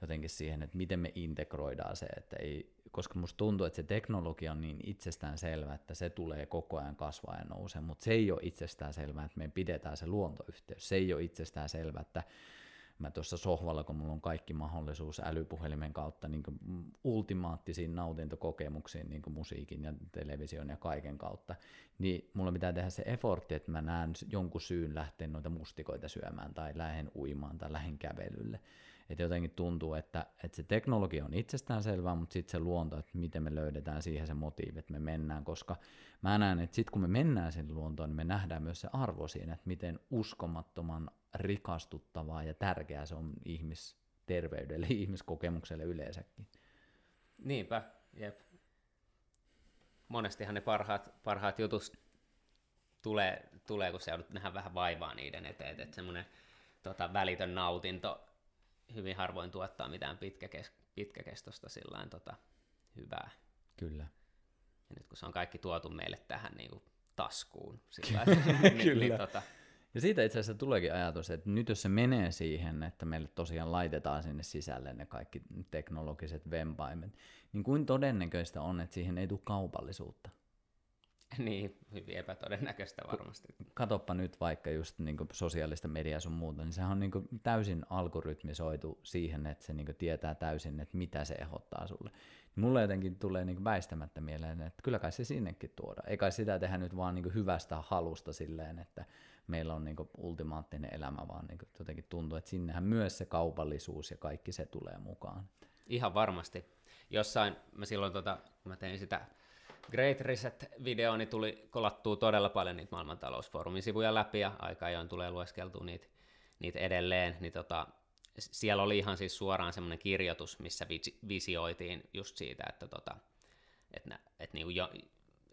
jotenkin siihen, että miten me integroidaan se, että ei, koska musta tuntuu, että se teknologia on niin itsestään selvä, että se tulee koko ajan kasvaa ja nousee, mutta se ei ole itsestään selvää, että me pidetään se luontoyhteys. Se ei ole itsestään selvää, että mä tuossa sohvalla, kun mulla on kaikki mahdollisuus älypuhelimen kautta niin ultimaattisiin nautintokokemuksiin niin musiikin ja television ja kaiken kautta, niin mulla pitää tehdä se effortti, että mä näen jonkun syyn lähteä noita mustikoita syömään tai lähden uimaan tai lähden kävelylle. Että jotenkin tuntuu, että, että se teknologia on itsestään selvää, mutta sitten se luonto, että miten me löydetään siihen se motiivi, että me mennään, koska mä näen, että sitten kun me mennään sinne luontoon, niin me nähdään myös se arvo siinä, että miten uskomattoman rikastuttavaa ja tärkeää se on ihmis ihmisterveydelle, ihmiskokemukselle yleensäkin. Niinpä, jep. Monestihan ne parhaat, parhaat jutut tulee, tulee, kun se joudut nähdä vähän vaivaa niiden eteen, että semmoinen tota, välitön nautinto hyvin harvoin tuottaa mitään pitkäkes, pitkäkestosta sillä tota, hyvää. Kyllä. Ja nyt kun se on kaikki tuotu meille tähän niin kuin taskuun, sillä niin, niin, tota... Ja siitä itse asiassa tuleekin ajatus, että nyt jos se menee siihen, että meille tosiaan laitetaan sinne sisälle ne kaikki teknologiset vempaimet, niin kuin todennäköistä on, että siihen ei tule kaupallisuutta? Niin, hyvin epätodennäköistä varmasti. Katoppa nyt vaikka just niin sosiaalista mediaa sun muuta, niin sehän on niin täysin algoritmisoitu siihen, että se niin tietää täysin, että mitä se ehdottaa sulle. Mulle jotenkin tulee niin väistämättä mieleen, että kyllä kai se sinnekin tuoda. Ei kai sitä tehdä nyt vaan niin hyvästä halusta silleen, että meillä on niin ultimaattinen elämä, vaan niin jotenkin tuntuu, että sinnehän myös se kaupallisuus ja kaikki se tulee mukaan. Ihan varmasti. Jossain, mä silloin, tota, kun mä tein sitä Great Reset-video, niin tuli kolattua todella paljon niitä maailmantalousfoorumin sivuja läpi, ja aika ajoin tulee lueskeltua niitä, niitä edelleen, niin tota, siellä oli ihan siis suoraan semmoinen kirjoitus, missä visioitiin just siitä, että, tota, että, että niin jo,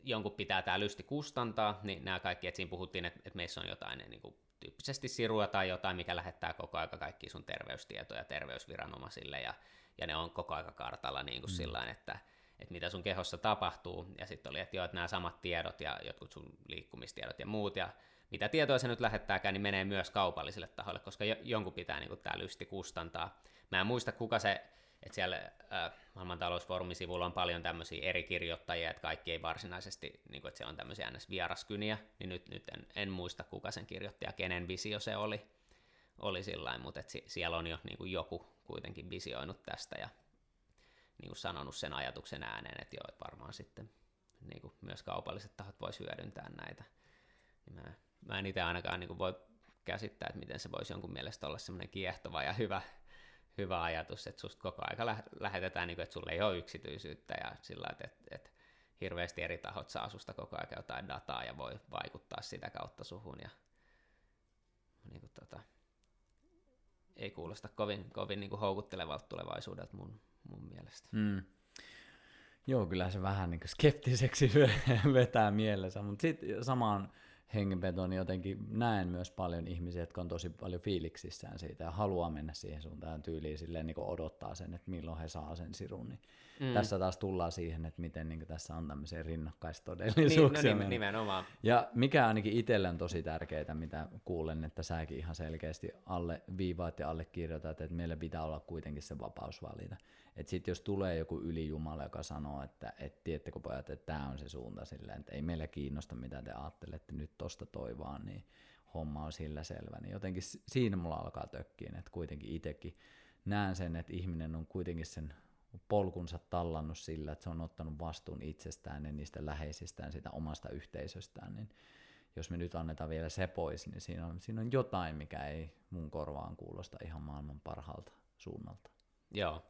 jonkun pitää tämä lysti kustantaa, niin nämä kaikki, että siinä puhuttiin, että, että meissä on jotain niin kuin, tyyppisesti sirua tai jotain, mikä lähettää koko aika kaikki sun terveystietoja terveysviranomaisille, ja, ja ne on koko aika kartalla niin kuin mm. sillä että, että mitä sun kehossa tapahtuu, ja sitten oli, että joo, että nämä samat tiedot ja jotkut sun liikkumistiedot ja muut, ja mitä tietoa se nyt lähettääkään, niin menee myös kaupallisille tahoille, koska jonkun pitää niin tämä lysti kustantaa. Mä en muista, kuka se, että siellä äh, maailman talousfoorumin on paljon tämmöisiä eri kirjoittajia, että kaikki ei varsinaisesti, niin kuin, että siellä on tämmöisiä ns. vieraskyniä, niin nyt, nyt en, en, muista, kuka sen kirjoitti ja kenen visio se oli, oli sillä mutta että siellä on jo niin kuin joku kuitenkin visioinut tästä ja niin kuin sanonut sen ajatuksen ääneen, että joo, että varmaan sitten niin kuin myös kaupalliset tahot voisi hyödyntää näitä. Niin mä, mä en itse ainakaan niin kuin voi käsittää, että miten se voisi jonkun mielestä olla semmoinen kiehtova ja hyvä, hyvä ajatus, että susta koko aika lä- lähetetään, niin kuin, että sulle ei ole yksityisyyttä ja sillä että, että, että hirveästi eri tahot saa susta koko ajan jotain dataa ja voi vaikuttaa sitä kautta suhun ja niin kuin, tota, ei kuulosta kovin, kovin niin kuin houkuttelevalta tulevaisuudelta mun, mun mielestä. Mm. Joo, kyllä se vähän niin skeptiseksi vetää mielessä, mutta sitten samaan hengenvetoon niin jotenkin näen myös paljon ihmisiä, jotka on tosi paljon fiiliksissään siitä ja haluaa mennä siihen suuntaan tyyliin silleen niin odottaa sen, että milloin he saa sen sirun. Niin mm. Tässä taas tullaan siihen, että miten niin tässä on tämmöisiä rinnakkaistodellisuuksia. Niin, no nimenomaan. Ja mikä ainakin itselle on tosi tärkeää, mitä kuulen, että säkin ihan selkeästi alle viivaat ja allekirjoitat, että meillä pitää olla kuitenkin se vapaus valita. Että sitten jos tulee joku ylijumala, joka sanoo, että et, tiedättekö pojat, että tämä on se suunta silleen, että ei meillä kiinnosta mitä te ajattelette nyt tosta toi vaan, niin homma on sillä selvä. Niin jotenkin siinä mulla alkaa tökkiin, että kuitenkin itsekin näen sen, että ihminen on kuitenkin sen polkunsa tallannut sillä, että se on ottanut vastuun itsestään ja niistä läheisistään, sitä omasta yhteisöstään, niin jos me nyt annetaan vielä se pois, niin siinä on, siinä on jotain, mikä ei mun korvaan kuulosta ihan maailman parhaalta suunnalta. Joo,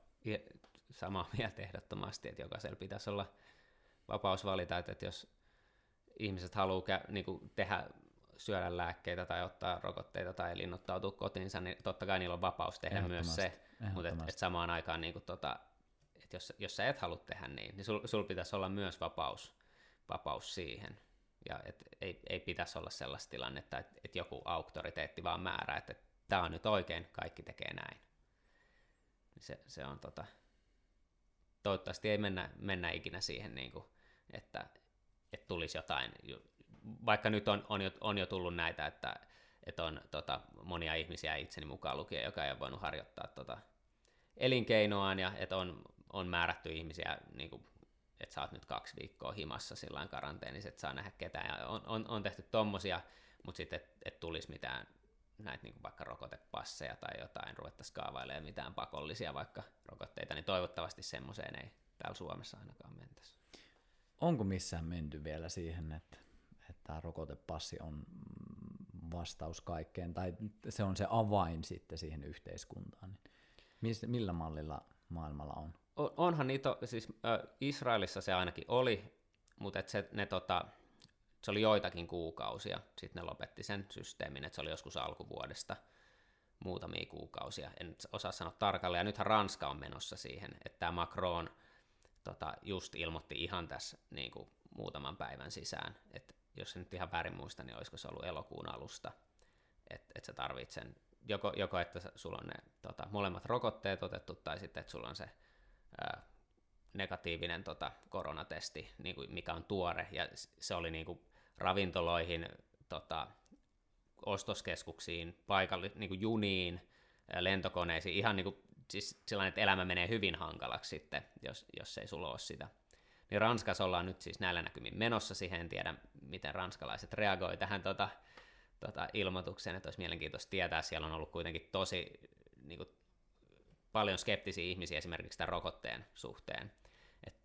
samaa mieltä ehdottomasti, että jokaisella pitäisi olla vapaus valita, että jos ihmiset haluaa niin kuin tehdä syödä lääkkeitä tai ottaa rokotteita tai linnoittautua kotiinsa, niin totta kai niillä on vapaus tehdä myös se, mutta et, et samaan aikaan, niin kuin, tota, että jos, jos sä et halua tehdä niin, niin sul, sul pitäisi olla myös vapaus, vapaus siihen. Ja et, ei, ei pitäisi olla sellaista tilannetta, että, että joku auktoriteetti vaan määrää, että, että tämä on nyt oikein, kaikki tekee näin. Se, se on tota, toivottavasti ei mennä, mennä ikinä siihen, niin kuin, että, että tulisi jotain, vaikka nyt on, on, jo, on jo tullut näitä, että, että on tota, monia ihmisiä itseni mukaan lukien, joka ei ole voinut harjoittaa tota, elinkeinoaan ja että on, on määrätty ihmisiä, niin kuin, että sä oot nyt kaksi viikkoa himassa sillä karanteenissa, että saa nähdä ketään. Ja on, on, on tehty tommosia, mutta sitten, että et tulisi mitään näitä niin vaikka rokotepasseja tai jotain, ruvettaisiin kaavailemaan mitään pakollisia vaikka rokotteita, niin toivottavasti semmoiseen ei täällä Suomessa ainakaan mentäisi. Onko missään menty vielä siihen, että, että tämä rokotepassi on vastaus kaikkeen, tai se on se avain sitten siihen yhteiskuntaan? Niin millä mallilla maailmalla on? Onhan niitä, siis Israelissa se ainakin oli, mutta et se, ne tota, se oli joitakin kuukausia, sitten ne lopetti sen systeemin, että se oli joskus alkuvuodesta, muutamia kuukausia. En osaa sanoa tarkalleen. Ja nythän Ranska on menossa siihen, että tämä Macron tota, just ilmoitti ihan tässä niin kuin muutaman päivän sisään, että jos en nyt ihan väärin muista, niin olisiko se ollut elokuun alusta, että et sä tarvitset sen, joko, joko että sulla on ne tota, molemmat rokotteet otettu, tai sitten että sulla on se ää, negatiivinen tota, koronatesti, niin kuin, mikä on tuore, ja se oli niin kuin, ravintoloihin, tota, ostoskeskuksiin, paikalli, niin kuin juniin, lentokoneisiin, ihan niin kuin, siis sellainen, että elämä menee hyvin hankalaksi sitten, jos, jos ei sulla ole sitä. Niin Ranskassa ollaan nyt siis näillä näkymin menossa siihen, en tiedä miten ranskalaiset reagoi tähän tota, tota, ilmoitukseen, että olisi mielenkiintoista tietää, siellä on ollut kuitenkin tosi niin kuin, paljon skeptisiä ihmisiä esimerkiksi tämän rokotteen suhteen. Et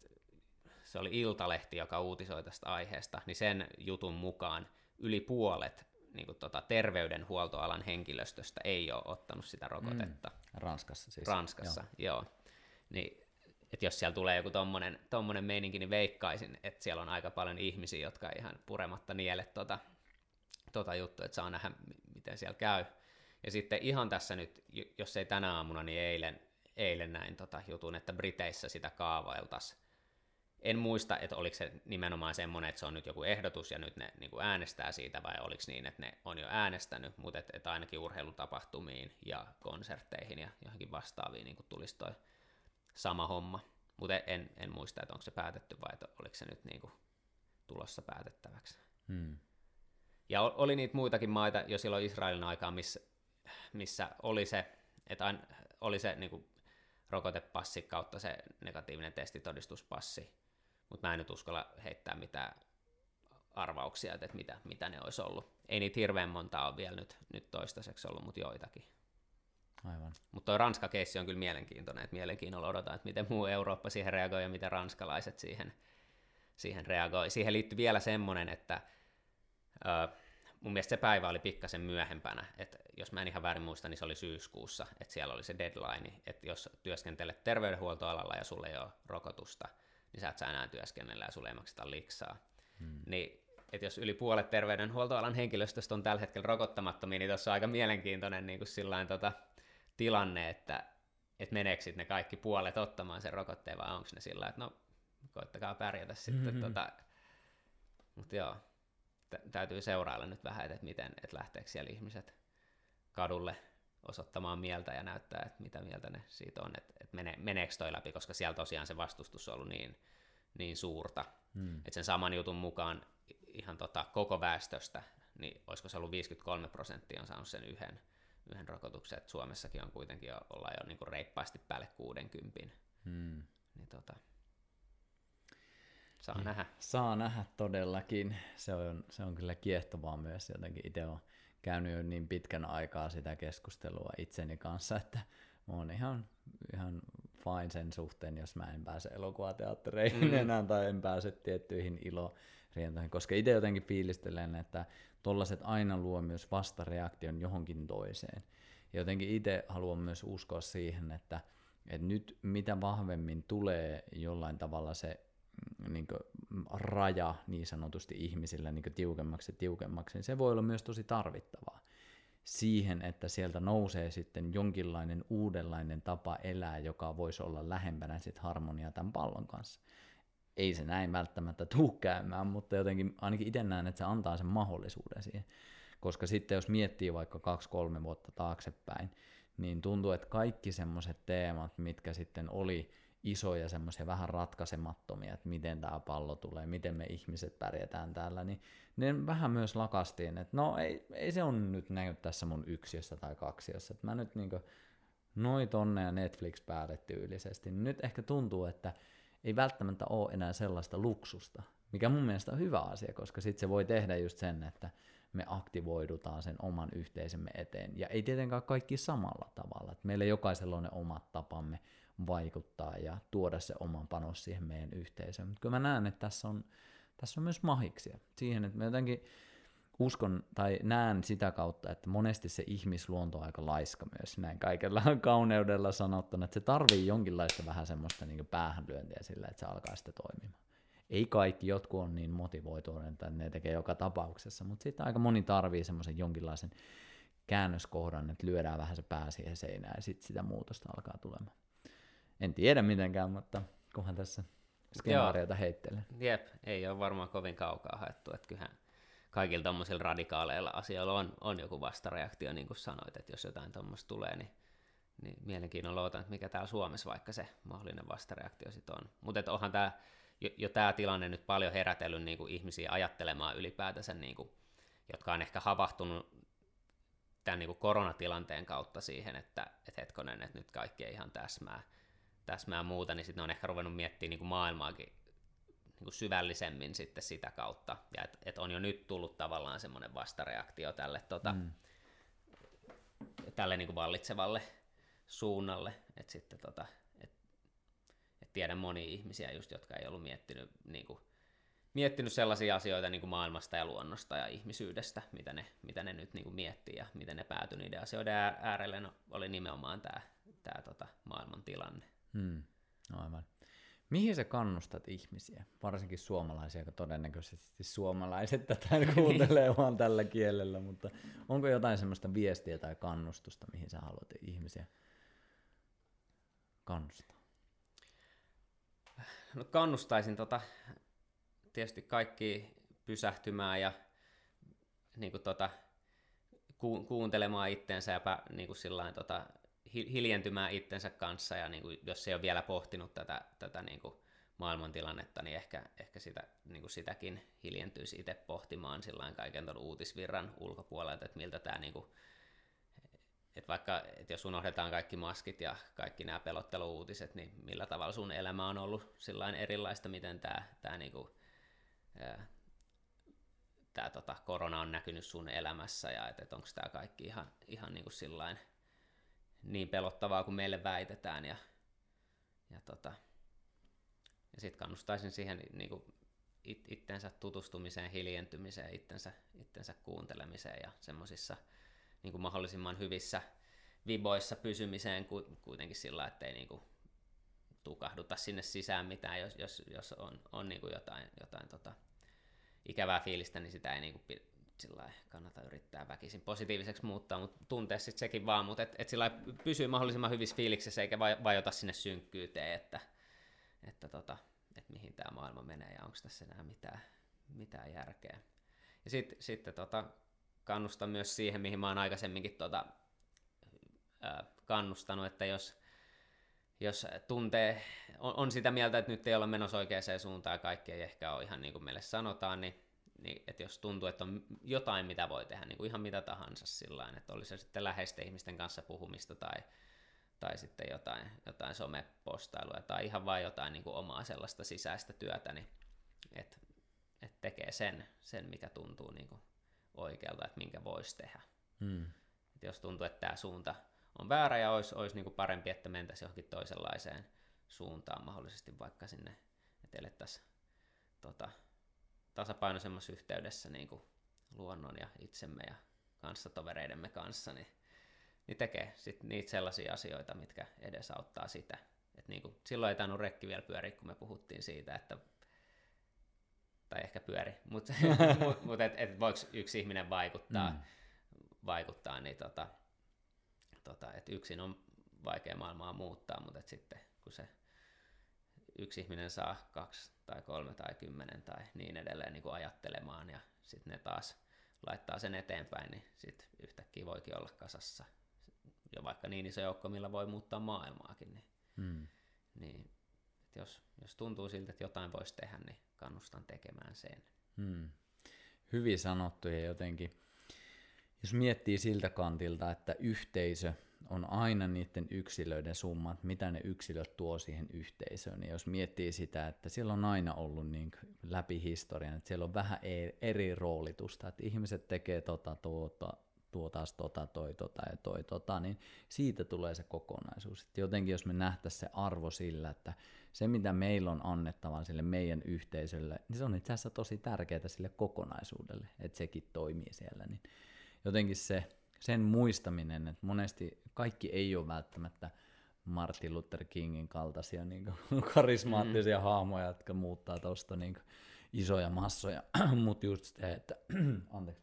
se oli Iltalehti, joka uutisoi tästä aiheesta, niin sen jutun mukaan yli puolet niin kuin, tota, terveydenhuoltoalan henkilöstöstä ei ole ottanut sitä rokotetta. Mm. Ranskassa siis. Ranskassa, joo. joo. Niin, että jos siellä tulee joku tommonen, tommonen meininki, niin veikkaisin, että siellä on aika paljon ihmisiä, jotka ihan purematta niele tota, tota juttua, että saa nähdä, miten siellä käy. Ja sitten ihan tässä nyt, jos ei tänä aamuna, niin eilen, eilen näin tota jutun, että Briteissä sitä kaavailtaisiin en muista, että oliko se nimenomaan semmoinen, että se on nyt joku ehdotus ja nyt ne niin kuin äänestää siitä, vai oliko niin, että ne on jo äänestänyt, mutta että, että ainakin urheilutapahtumiin ja konsertteihin ja johonkin vastaaviin niin kuin tulisi toi sama homma. Mutta en, en muista, että onko se päätetty vai että oliko se nyt niin kuin tulossa päätettäväksi. Hmm. Ja oli niitä muitakin maita jo silloin Israelin aikaa, missä, missä oli se, että aina, oli se niin kuin rokotepassi kautta se negatiivinen testitodistuspassi, mutta mä en nyt uskalla heittää mitään arvauksia, että mitä, mitä ne olisi ollut. Ei niitä hirveän monta ole vielä nyt, nyt toistaiseksi ollut, mutta joitakin. Aivan. Mutta tuo Ranska-keissi on kyllä mielenkiintoinen, että mielenkiinnolla odotan, että miten muu Eurooppa siihen reagoi ja miten ranskalaiset siihen, siihen reagoi. Siihen liittyy vielä semmoinen, että ö, mun mielestä se päivä oli pikkasen myöhempänä, että jos mä en ihan väärin muista, niin se oli syyskuussa, että siellä oli se deadline, että jos työskentelet terveydenhuoltoalalla ja sulle ei ole rokotusta, niin sä et saa enää työskennellä ja sulle ei makseta liksaa. Hmm. Niin, että jos yli puolet terveydenhuoltoalan henkilöstöstä on tällä hetkellä rokottamattomia, niin tuossa on aika mielenkiintoinen niin kuin sillain, tota, tilanne, että, että meneekö ne kaikki puolet ottamaan sen rokotteen, vai onko ne sillä että no, koittakaa pärjätä sitten. Mm-hmm. Tota, mutta joo, täytyy seurailla nyt vähän, että miten, että lähteekö siellä ihmiset kadulle osoittamaan mieltä ja näyttää, että mitä mieltä ne siitä on, että, että mene, meneekö toi läpi, koska siellä tosiaan se vastustus on ollut niin, niin suurta. Hmm. Että sen saman jutun mukaan ihan tota, koko väestöstä, niin olisiko se ollut 53 prosenttia on saanut sen yhden, yhden rokotuksen, että Suomessakin on kuitenkin jo, ollaan jo niin kuin reippaasti päälle 60. Hmm. Niin tota, saa hmm. nähdä. Saa nähdä todellakin. Se on, se on kyllä kiehtovaa myös jotenkin. Itse on käynyt jo niin pitkän aikaa sitä keskustelua itseni kanssa, että oon ihan, ihan fine sen suhteen, jos mä en pääse elokuvateattereihin mm. enää tai en pääse tiettyihin ilorientoihin, koska itse jotenkin fiilistelen, että tollaset aina luo myös vastareaktion johonkin toiseen. Ja jotenkin itse haluan myös uskoa siihen, että, että nyt mitä vahvemmin tulee jollain tavalla se niin kuin, raja niin sanotusti ihmisillä niin tiukemmaksi ja tiukemmaksi, niin se voi olla myös tosi tarvittavaa siihen, että sieltä nousee sitten jonkinlainen uudenlainen tapa elää, joka voisi olla lähempänä sit harmoniaa tämän pallon kanssa. Ei se näin välttämättä tuu käymään, mutta jotenkin ainakin itse näen, että se antaa sen mahdollisuuden siihen. Koska sitten jos miettii vaikka kaksi-kolme vuotta taaksepäin, niin tuntuu, että kaikki semmoiset teemat, mitkä sitten oli isoja semmoisia vähän ratkaisemattomia, että miten tämä pallo tulee, miten me ihmiset pärjätään täällä, niin ne vähän myös lakastiin, että no ei, ei se on nyt näkynyt tässä mun yksiössä tai kaksiossa, että mä nyt niinku noin tonne ja Netflix päälle tyylisesti, nyt ehkä tuntuu, että ei välttämättä ole enää sellaista luksusta, mikä mun mielestä on hyvä asia, koska sitten se voi tehdä just sen, että me aktivoidutaan sen oman yhteisömme eteen. Ja ei tietenkään kaikki samalla tavalla. Että meillä jokaisella on ne omat tapamme vaikuttaa ja tuoda se oman panos siihen meidän yhteisöön. Mutta kyllä mä näen, että tässä on, tässä on myös mahiksia siihen, että mä jotenkin uskon tai näen sitä kautta, että monesti se ihmisluonto on aika laiska myös näin kaikella kauneudella sanottuna, että se tarvii jonkinlaista vähän semmoista niin päähänlyöntiä sillä, että se alkaa sitten toimimaan. Ei kaikki, jotkut on niin motivoituneita, että ne tekee joka tapauksessa, mutta sitten aika moni tarvii semmoisen jonkinlaisen käännöskohdan, että lyödään vähän se pää siihen seinään ja sitten sitä muutosta alkaa tulemaan. En tiedä mitenkään, mutta kunhan tässä skenaariota heittelee. Jep, ei ole varmaan kovin kaukaa haettu, että kyllähän kaikilla tuommoisilla radikaaleilla asioilla on, on joku vastareaktio, niin kuin sanoit, että jos jotain tuommoista tulee, niin, niin mielenkiinnolla otan, että mikä täällä Suomessa vaikka se mahdollinen vastareaktio sitten on. Mutta onhan tämä jo, jo tämä tilanne nyt paljon herätellyt niin kuin ihmisiä ajattelemaan ylipäätänsä, niin kuin, jotka on ehkä havahtunut tämän niin kuin koronatilanteen kautta siihen, että, että hetkonen, että nyt kaikki ei ihan täsmää, täsmää muuta, niin sitten ne on ehkä ruvennut miettimään niin kuin maailmaakin niin kuin syvällisemmin sitten sitä kautta, ja että et on jo nyt tullut tavallaan semmoinen vastareaktio tälle, tota, mm. tälle niin kuin vallitsevalle suunnalle, että sitten tota, et, et tiedän monia ihmisiä just, jotka ei ollut miettinyt, niin kuin, miettinyt sellaisia asioita niin kuin maailmasta ja luonnosta ja ihmisyydestä, mitä ne, mitä ne nyt niin kuin miettii ja miten ne päätyi niiden asioiden äärelle, no, oli nimenomaan tämä, tämä tota, maailman tilanne. Hmm. Aivan. Mihin sä kannustat ihmisiä, varsinkin suomalaisia, jotka todennäköisesti suomalaiset tätä kuuntelee vaan tällä kielellä, mutta onko jotain semmoista viestiä tai kannustusta, mihin sä haluat ihmisiä kannustaa? No kannustaisin tota, tietysti kaikki pysähtymään ja niin kuin tota, ku, kuuntelemaan itteensä ja niin kuin sillain, tota, hiljentymään itsensä kanssa ja niin kuin, jos ei ole vielä pohtinut tätä, tätä niin kuin maailmantilannetta, niin ehkä, ehkä sitä, niin kuin sitäkin hiljentyisi itse pohtimaan kaiken tuon uutisvirran ulkopuolelta, että miltä tämä niin kuin, että vaikka, että jos unohdetaan kaikki maskit ja kaikki nämä pelotteluuutiset, niin millä tavalla sun elämä on ollut sillain erilaista, miten tämä, tämä, niin kuin, tämä tota, korona on näkynyt sun elämässä ja että, että onko tämä kaikki ihan, ihan niin kuin sillain, niin pelottavaa kuin meille väitetään. Ja, ja, tota, ja sitten kannustaisin siihen niin kuin it, itsensä tutustumiseen, hiljentymiseen, itsensä, itsensä kuuntelemiseen ja semmoisissa niin kuin mahdollisimman hyvissä viboissa pysymiseen kuitenkin sillä, ettei niin kuin tukahduta sinne sisään mitään, jos, jos, jos on, on niin kuin jotain, jotain tota, ikävää fiilistä, niin sitä ei niin kuin sillä kannata yrittää väkisin positiiviseksi muuttaa, mutta tuntee sitten sekin vaan, mutta et, et sillä pysyy mahdollisimman hyvissä fiiliksissä eikä vajota sinne synkkyyteen, että, että, tota, että mihin tämä maailma menee ja onko tässä enää mitään, mitään järkeä. Ja sitten sit, tota, kannustan myös siihen, mihin mä oon aikaisemminkin tota, ää, kannustanut, että jos, jos tuntee, on, on sitä mieltä, että nyt ei olla menossa oikeaan suuntaan ja kaikki ei ehkä ole ihan niin kuin meille sanotaan, niin niin, että jos tuntuu, että on jotain, mitä voi tehdä, niin kuin ihan mitä tahansa sillä että oli se sitten läheisten ihmisten kanssa puhumista tai, tai sitten jotain, jotain somepostailua tai ihan vain jotain niin kuin omaa sellaista sisäistä työtä, niin että et tekee sen, sen, mikä tuntuu niin kuin oikealta, että minkä voisi tehdä. Hmm. Et jos tuntuu, että tämä suunta on väärä ja olisi, olisi niin kuin parempi, että mentäisiin johonkin toisenlaiseen suuntaan mahdollisesti vaikka sinne, että elettäisiin tota, tasapainoisemmassa yhteydessä niin kuin luonnon ja itsemme ja kanssatovereidemme kanssa, niin, niin tekee sit niitä sellaisia asioita, mitkä edesauttaa sitä. Et niin kuin, silloin ei tainnut rekki vielä pyöriä, kun me puhuttiin siitä, että tai ehkä pyöri, mutta mut, mut et, et voiko yksi ihminen vaikuttaa, mm. vaikuttaa niin tota, tota, et yksin on vaikea maailmaa muuttaa, mutta et sitten kun se yksi ihminen saa kaksi tai kolme tai kymmenen tai niin edelleen niin kuin ajattelemaan ja sitten ne taas laittaa sen eteenpäin, niin sitten yhtäkkiä voikin olla kasassa jo vaikka niin iso joukko, millä voi muuttaa maailmaakin. Niin, hmm. niin että jos, jos tuntuu siltä, että jotain voisi tehdä, niin kannustan tekemään sen. Hmm. Hyvin sanottu ja jotenkin, jos miettii siltä kantilta, että yhteisö on aina niiden yksilöiden summat, mitä ne yksilöt tuo siihen yhteisöön. Ja jos miettii sitä, että siellä on aina ollut niin läpi historian, että siellä on vähän e- eri roolitusta, että ihmiset tekee tota, tuota, tuo taas tota, toi tota ja toi tota, niin siitä tulee se kokonaisuus. Että jotenkin jos me nähtäisiin se arvo sillä, että se mitä meillä on annettava sille meidän yhteisölle, niin se on itse asiassa tosi tärkeää sille kokonaisuudelle, että sekin toimii siellä. Niin jotenkin se, sen muistaminen, että monesti kaikki ei ole välttämättä Martin Luther Kingin kaltaisia niin kuin, karismaattisia mm. hahmoja, jotka muuttaa tuosta niin isoja massoja, mutta just se, että, anteeksi,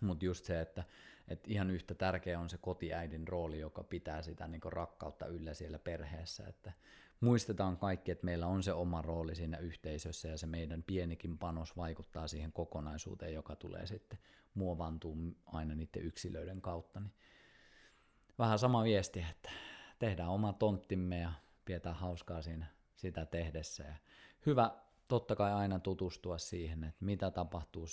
mutta just se, että, Et ihan yhtä tärkeä on se kotiäidin rooli, joka pitää sitä niin rakkautta yllä siellä perheessä, että muistetaan kaikki, että meillä on se oma rooli siinä yhteisössä ja se meidän pienikin panos vaikuttaa siihen kokonaisuuteen, joka tulee sitten muovantuu aina niiden yksilöiden kautta. Niin vähän sama viesti, että tehdään oma tonttimme ja pidetään hauskaa siinä sitä tehdessä. Ja hyvä totta kai aina tutustua siihen, että mitä tapahtuu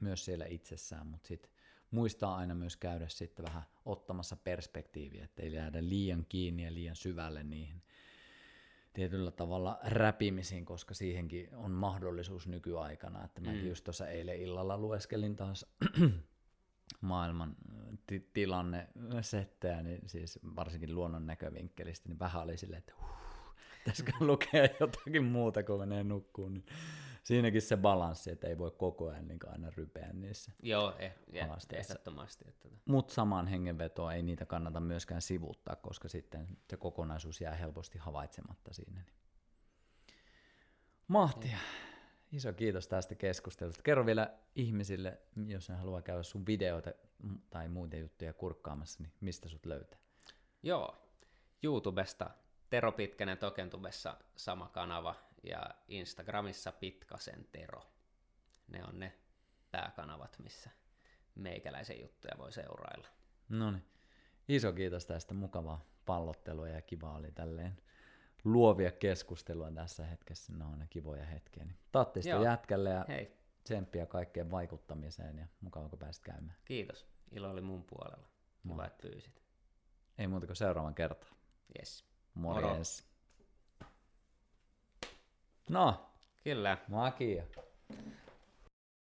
myös siellä itsessään, mutta sitten muistaa aina myös käydä sitten vähän ottamassa perspektiiviä, että ei jäädä liian kiinni ja liian syvälle niihin tietyllä tavalla räpimisiin, koska siihenkin on mahdollisuus nykyaikana. Että mäkin mm. just tuossa eilen illalla lueskelin taas maailman t- tilanne settejä, niin siis varsinkin luonnon näkövinkkelistä, niin vähän oli silleen, että huh, pitäisikö lukea jotakin muuta, kun menee nukkuun. Niin siinäkin se balanssi, että ei voi koko ajan niin aina rypeä niissä Joo, eh, ehdottomasti. Että... Tota. Mutta samaan hengenvetoon ei niitä kannata myöskään sivuuttaa, koska sitten se kokonaisuus jää helposti havaitsematta siinä. Niin. Mahtia. Iso kiitos tästä keskustelusta. Kerro vielä ihmisille, jos ne haluaa käydä sun videoita tai muita juttuja kurkkaamassa, niin mistä sut löytää? Joo, YouTubesta Tero Pitkänen Tokentubessa sama kanava ja Instagramissa Pitkasen Tero. Ne on ne pääkanavat, missä meikäläisen juttuja voi seurailla. No niin. Iso kiitos tästä mukavaa pallottelua ja kiva oli tälleen luovia keskustelua tässä hetkessä. Ne on ne kivoja hetkiä. Niin Tattista jätkälle ja Hei. tsemppiä kaikkeen vaikuttamiseen ja mukava kun pääsit käymään. Kiitos. Ilo oli mun puolella. Kiva, että pyysit. Ei muuta kuin seuraavan kertaan. Yes. Morjens. No. Kyllä. Makia.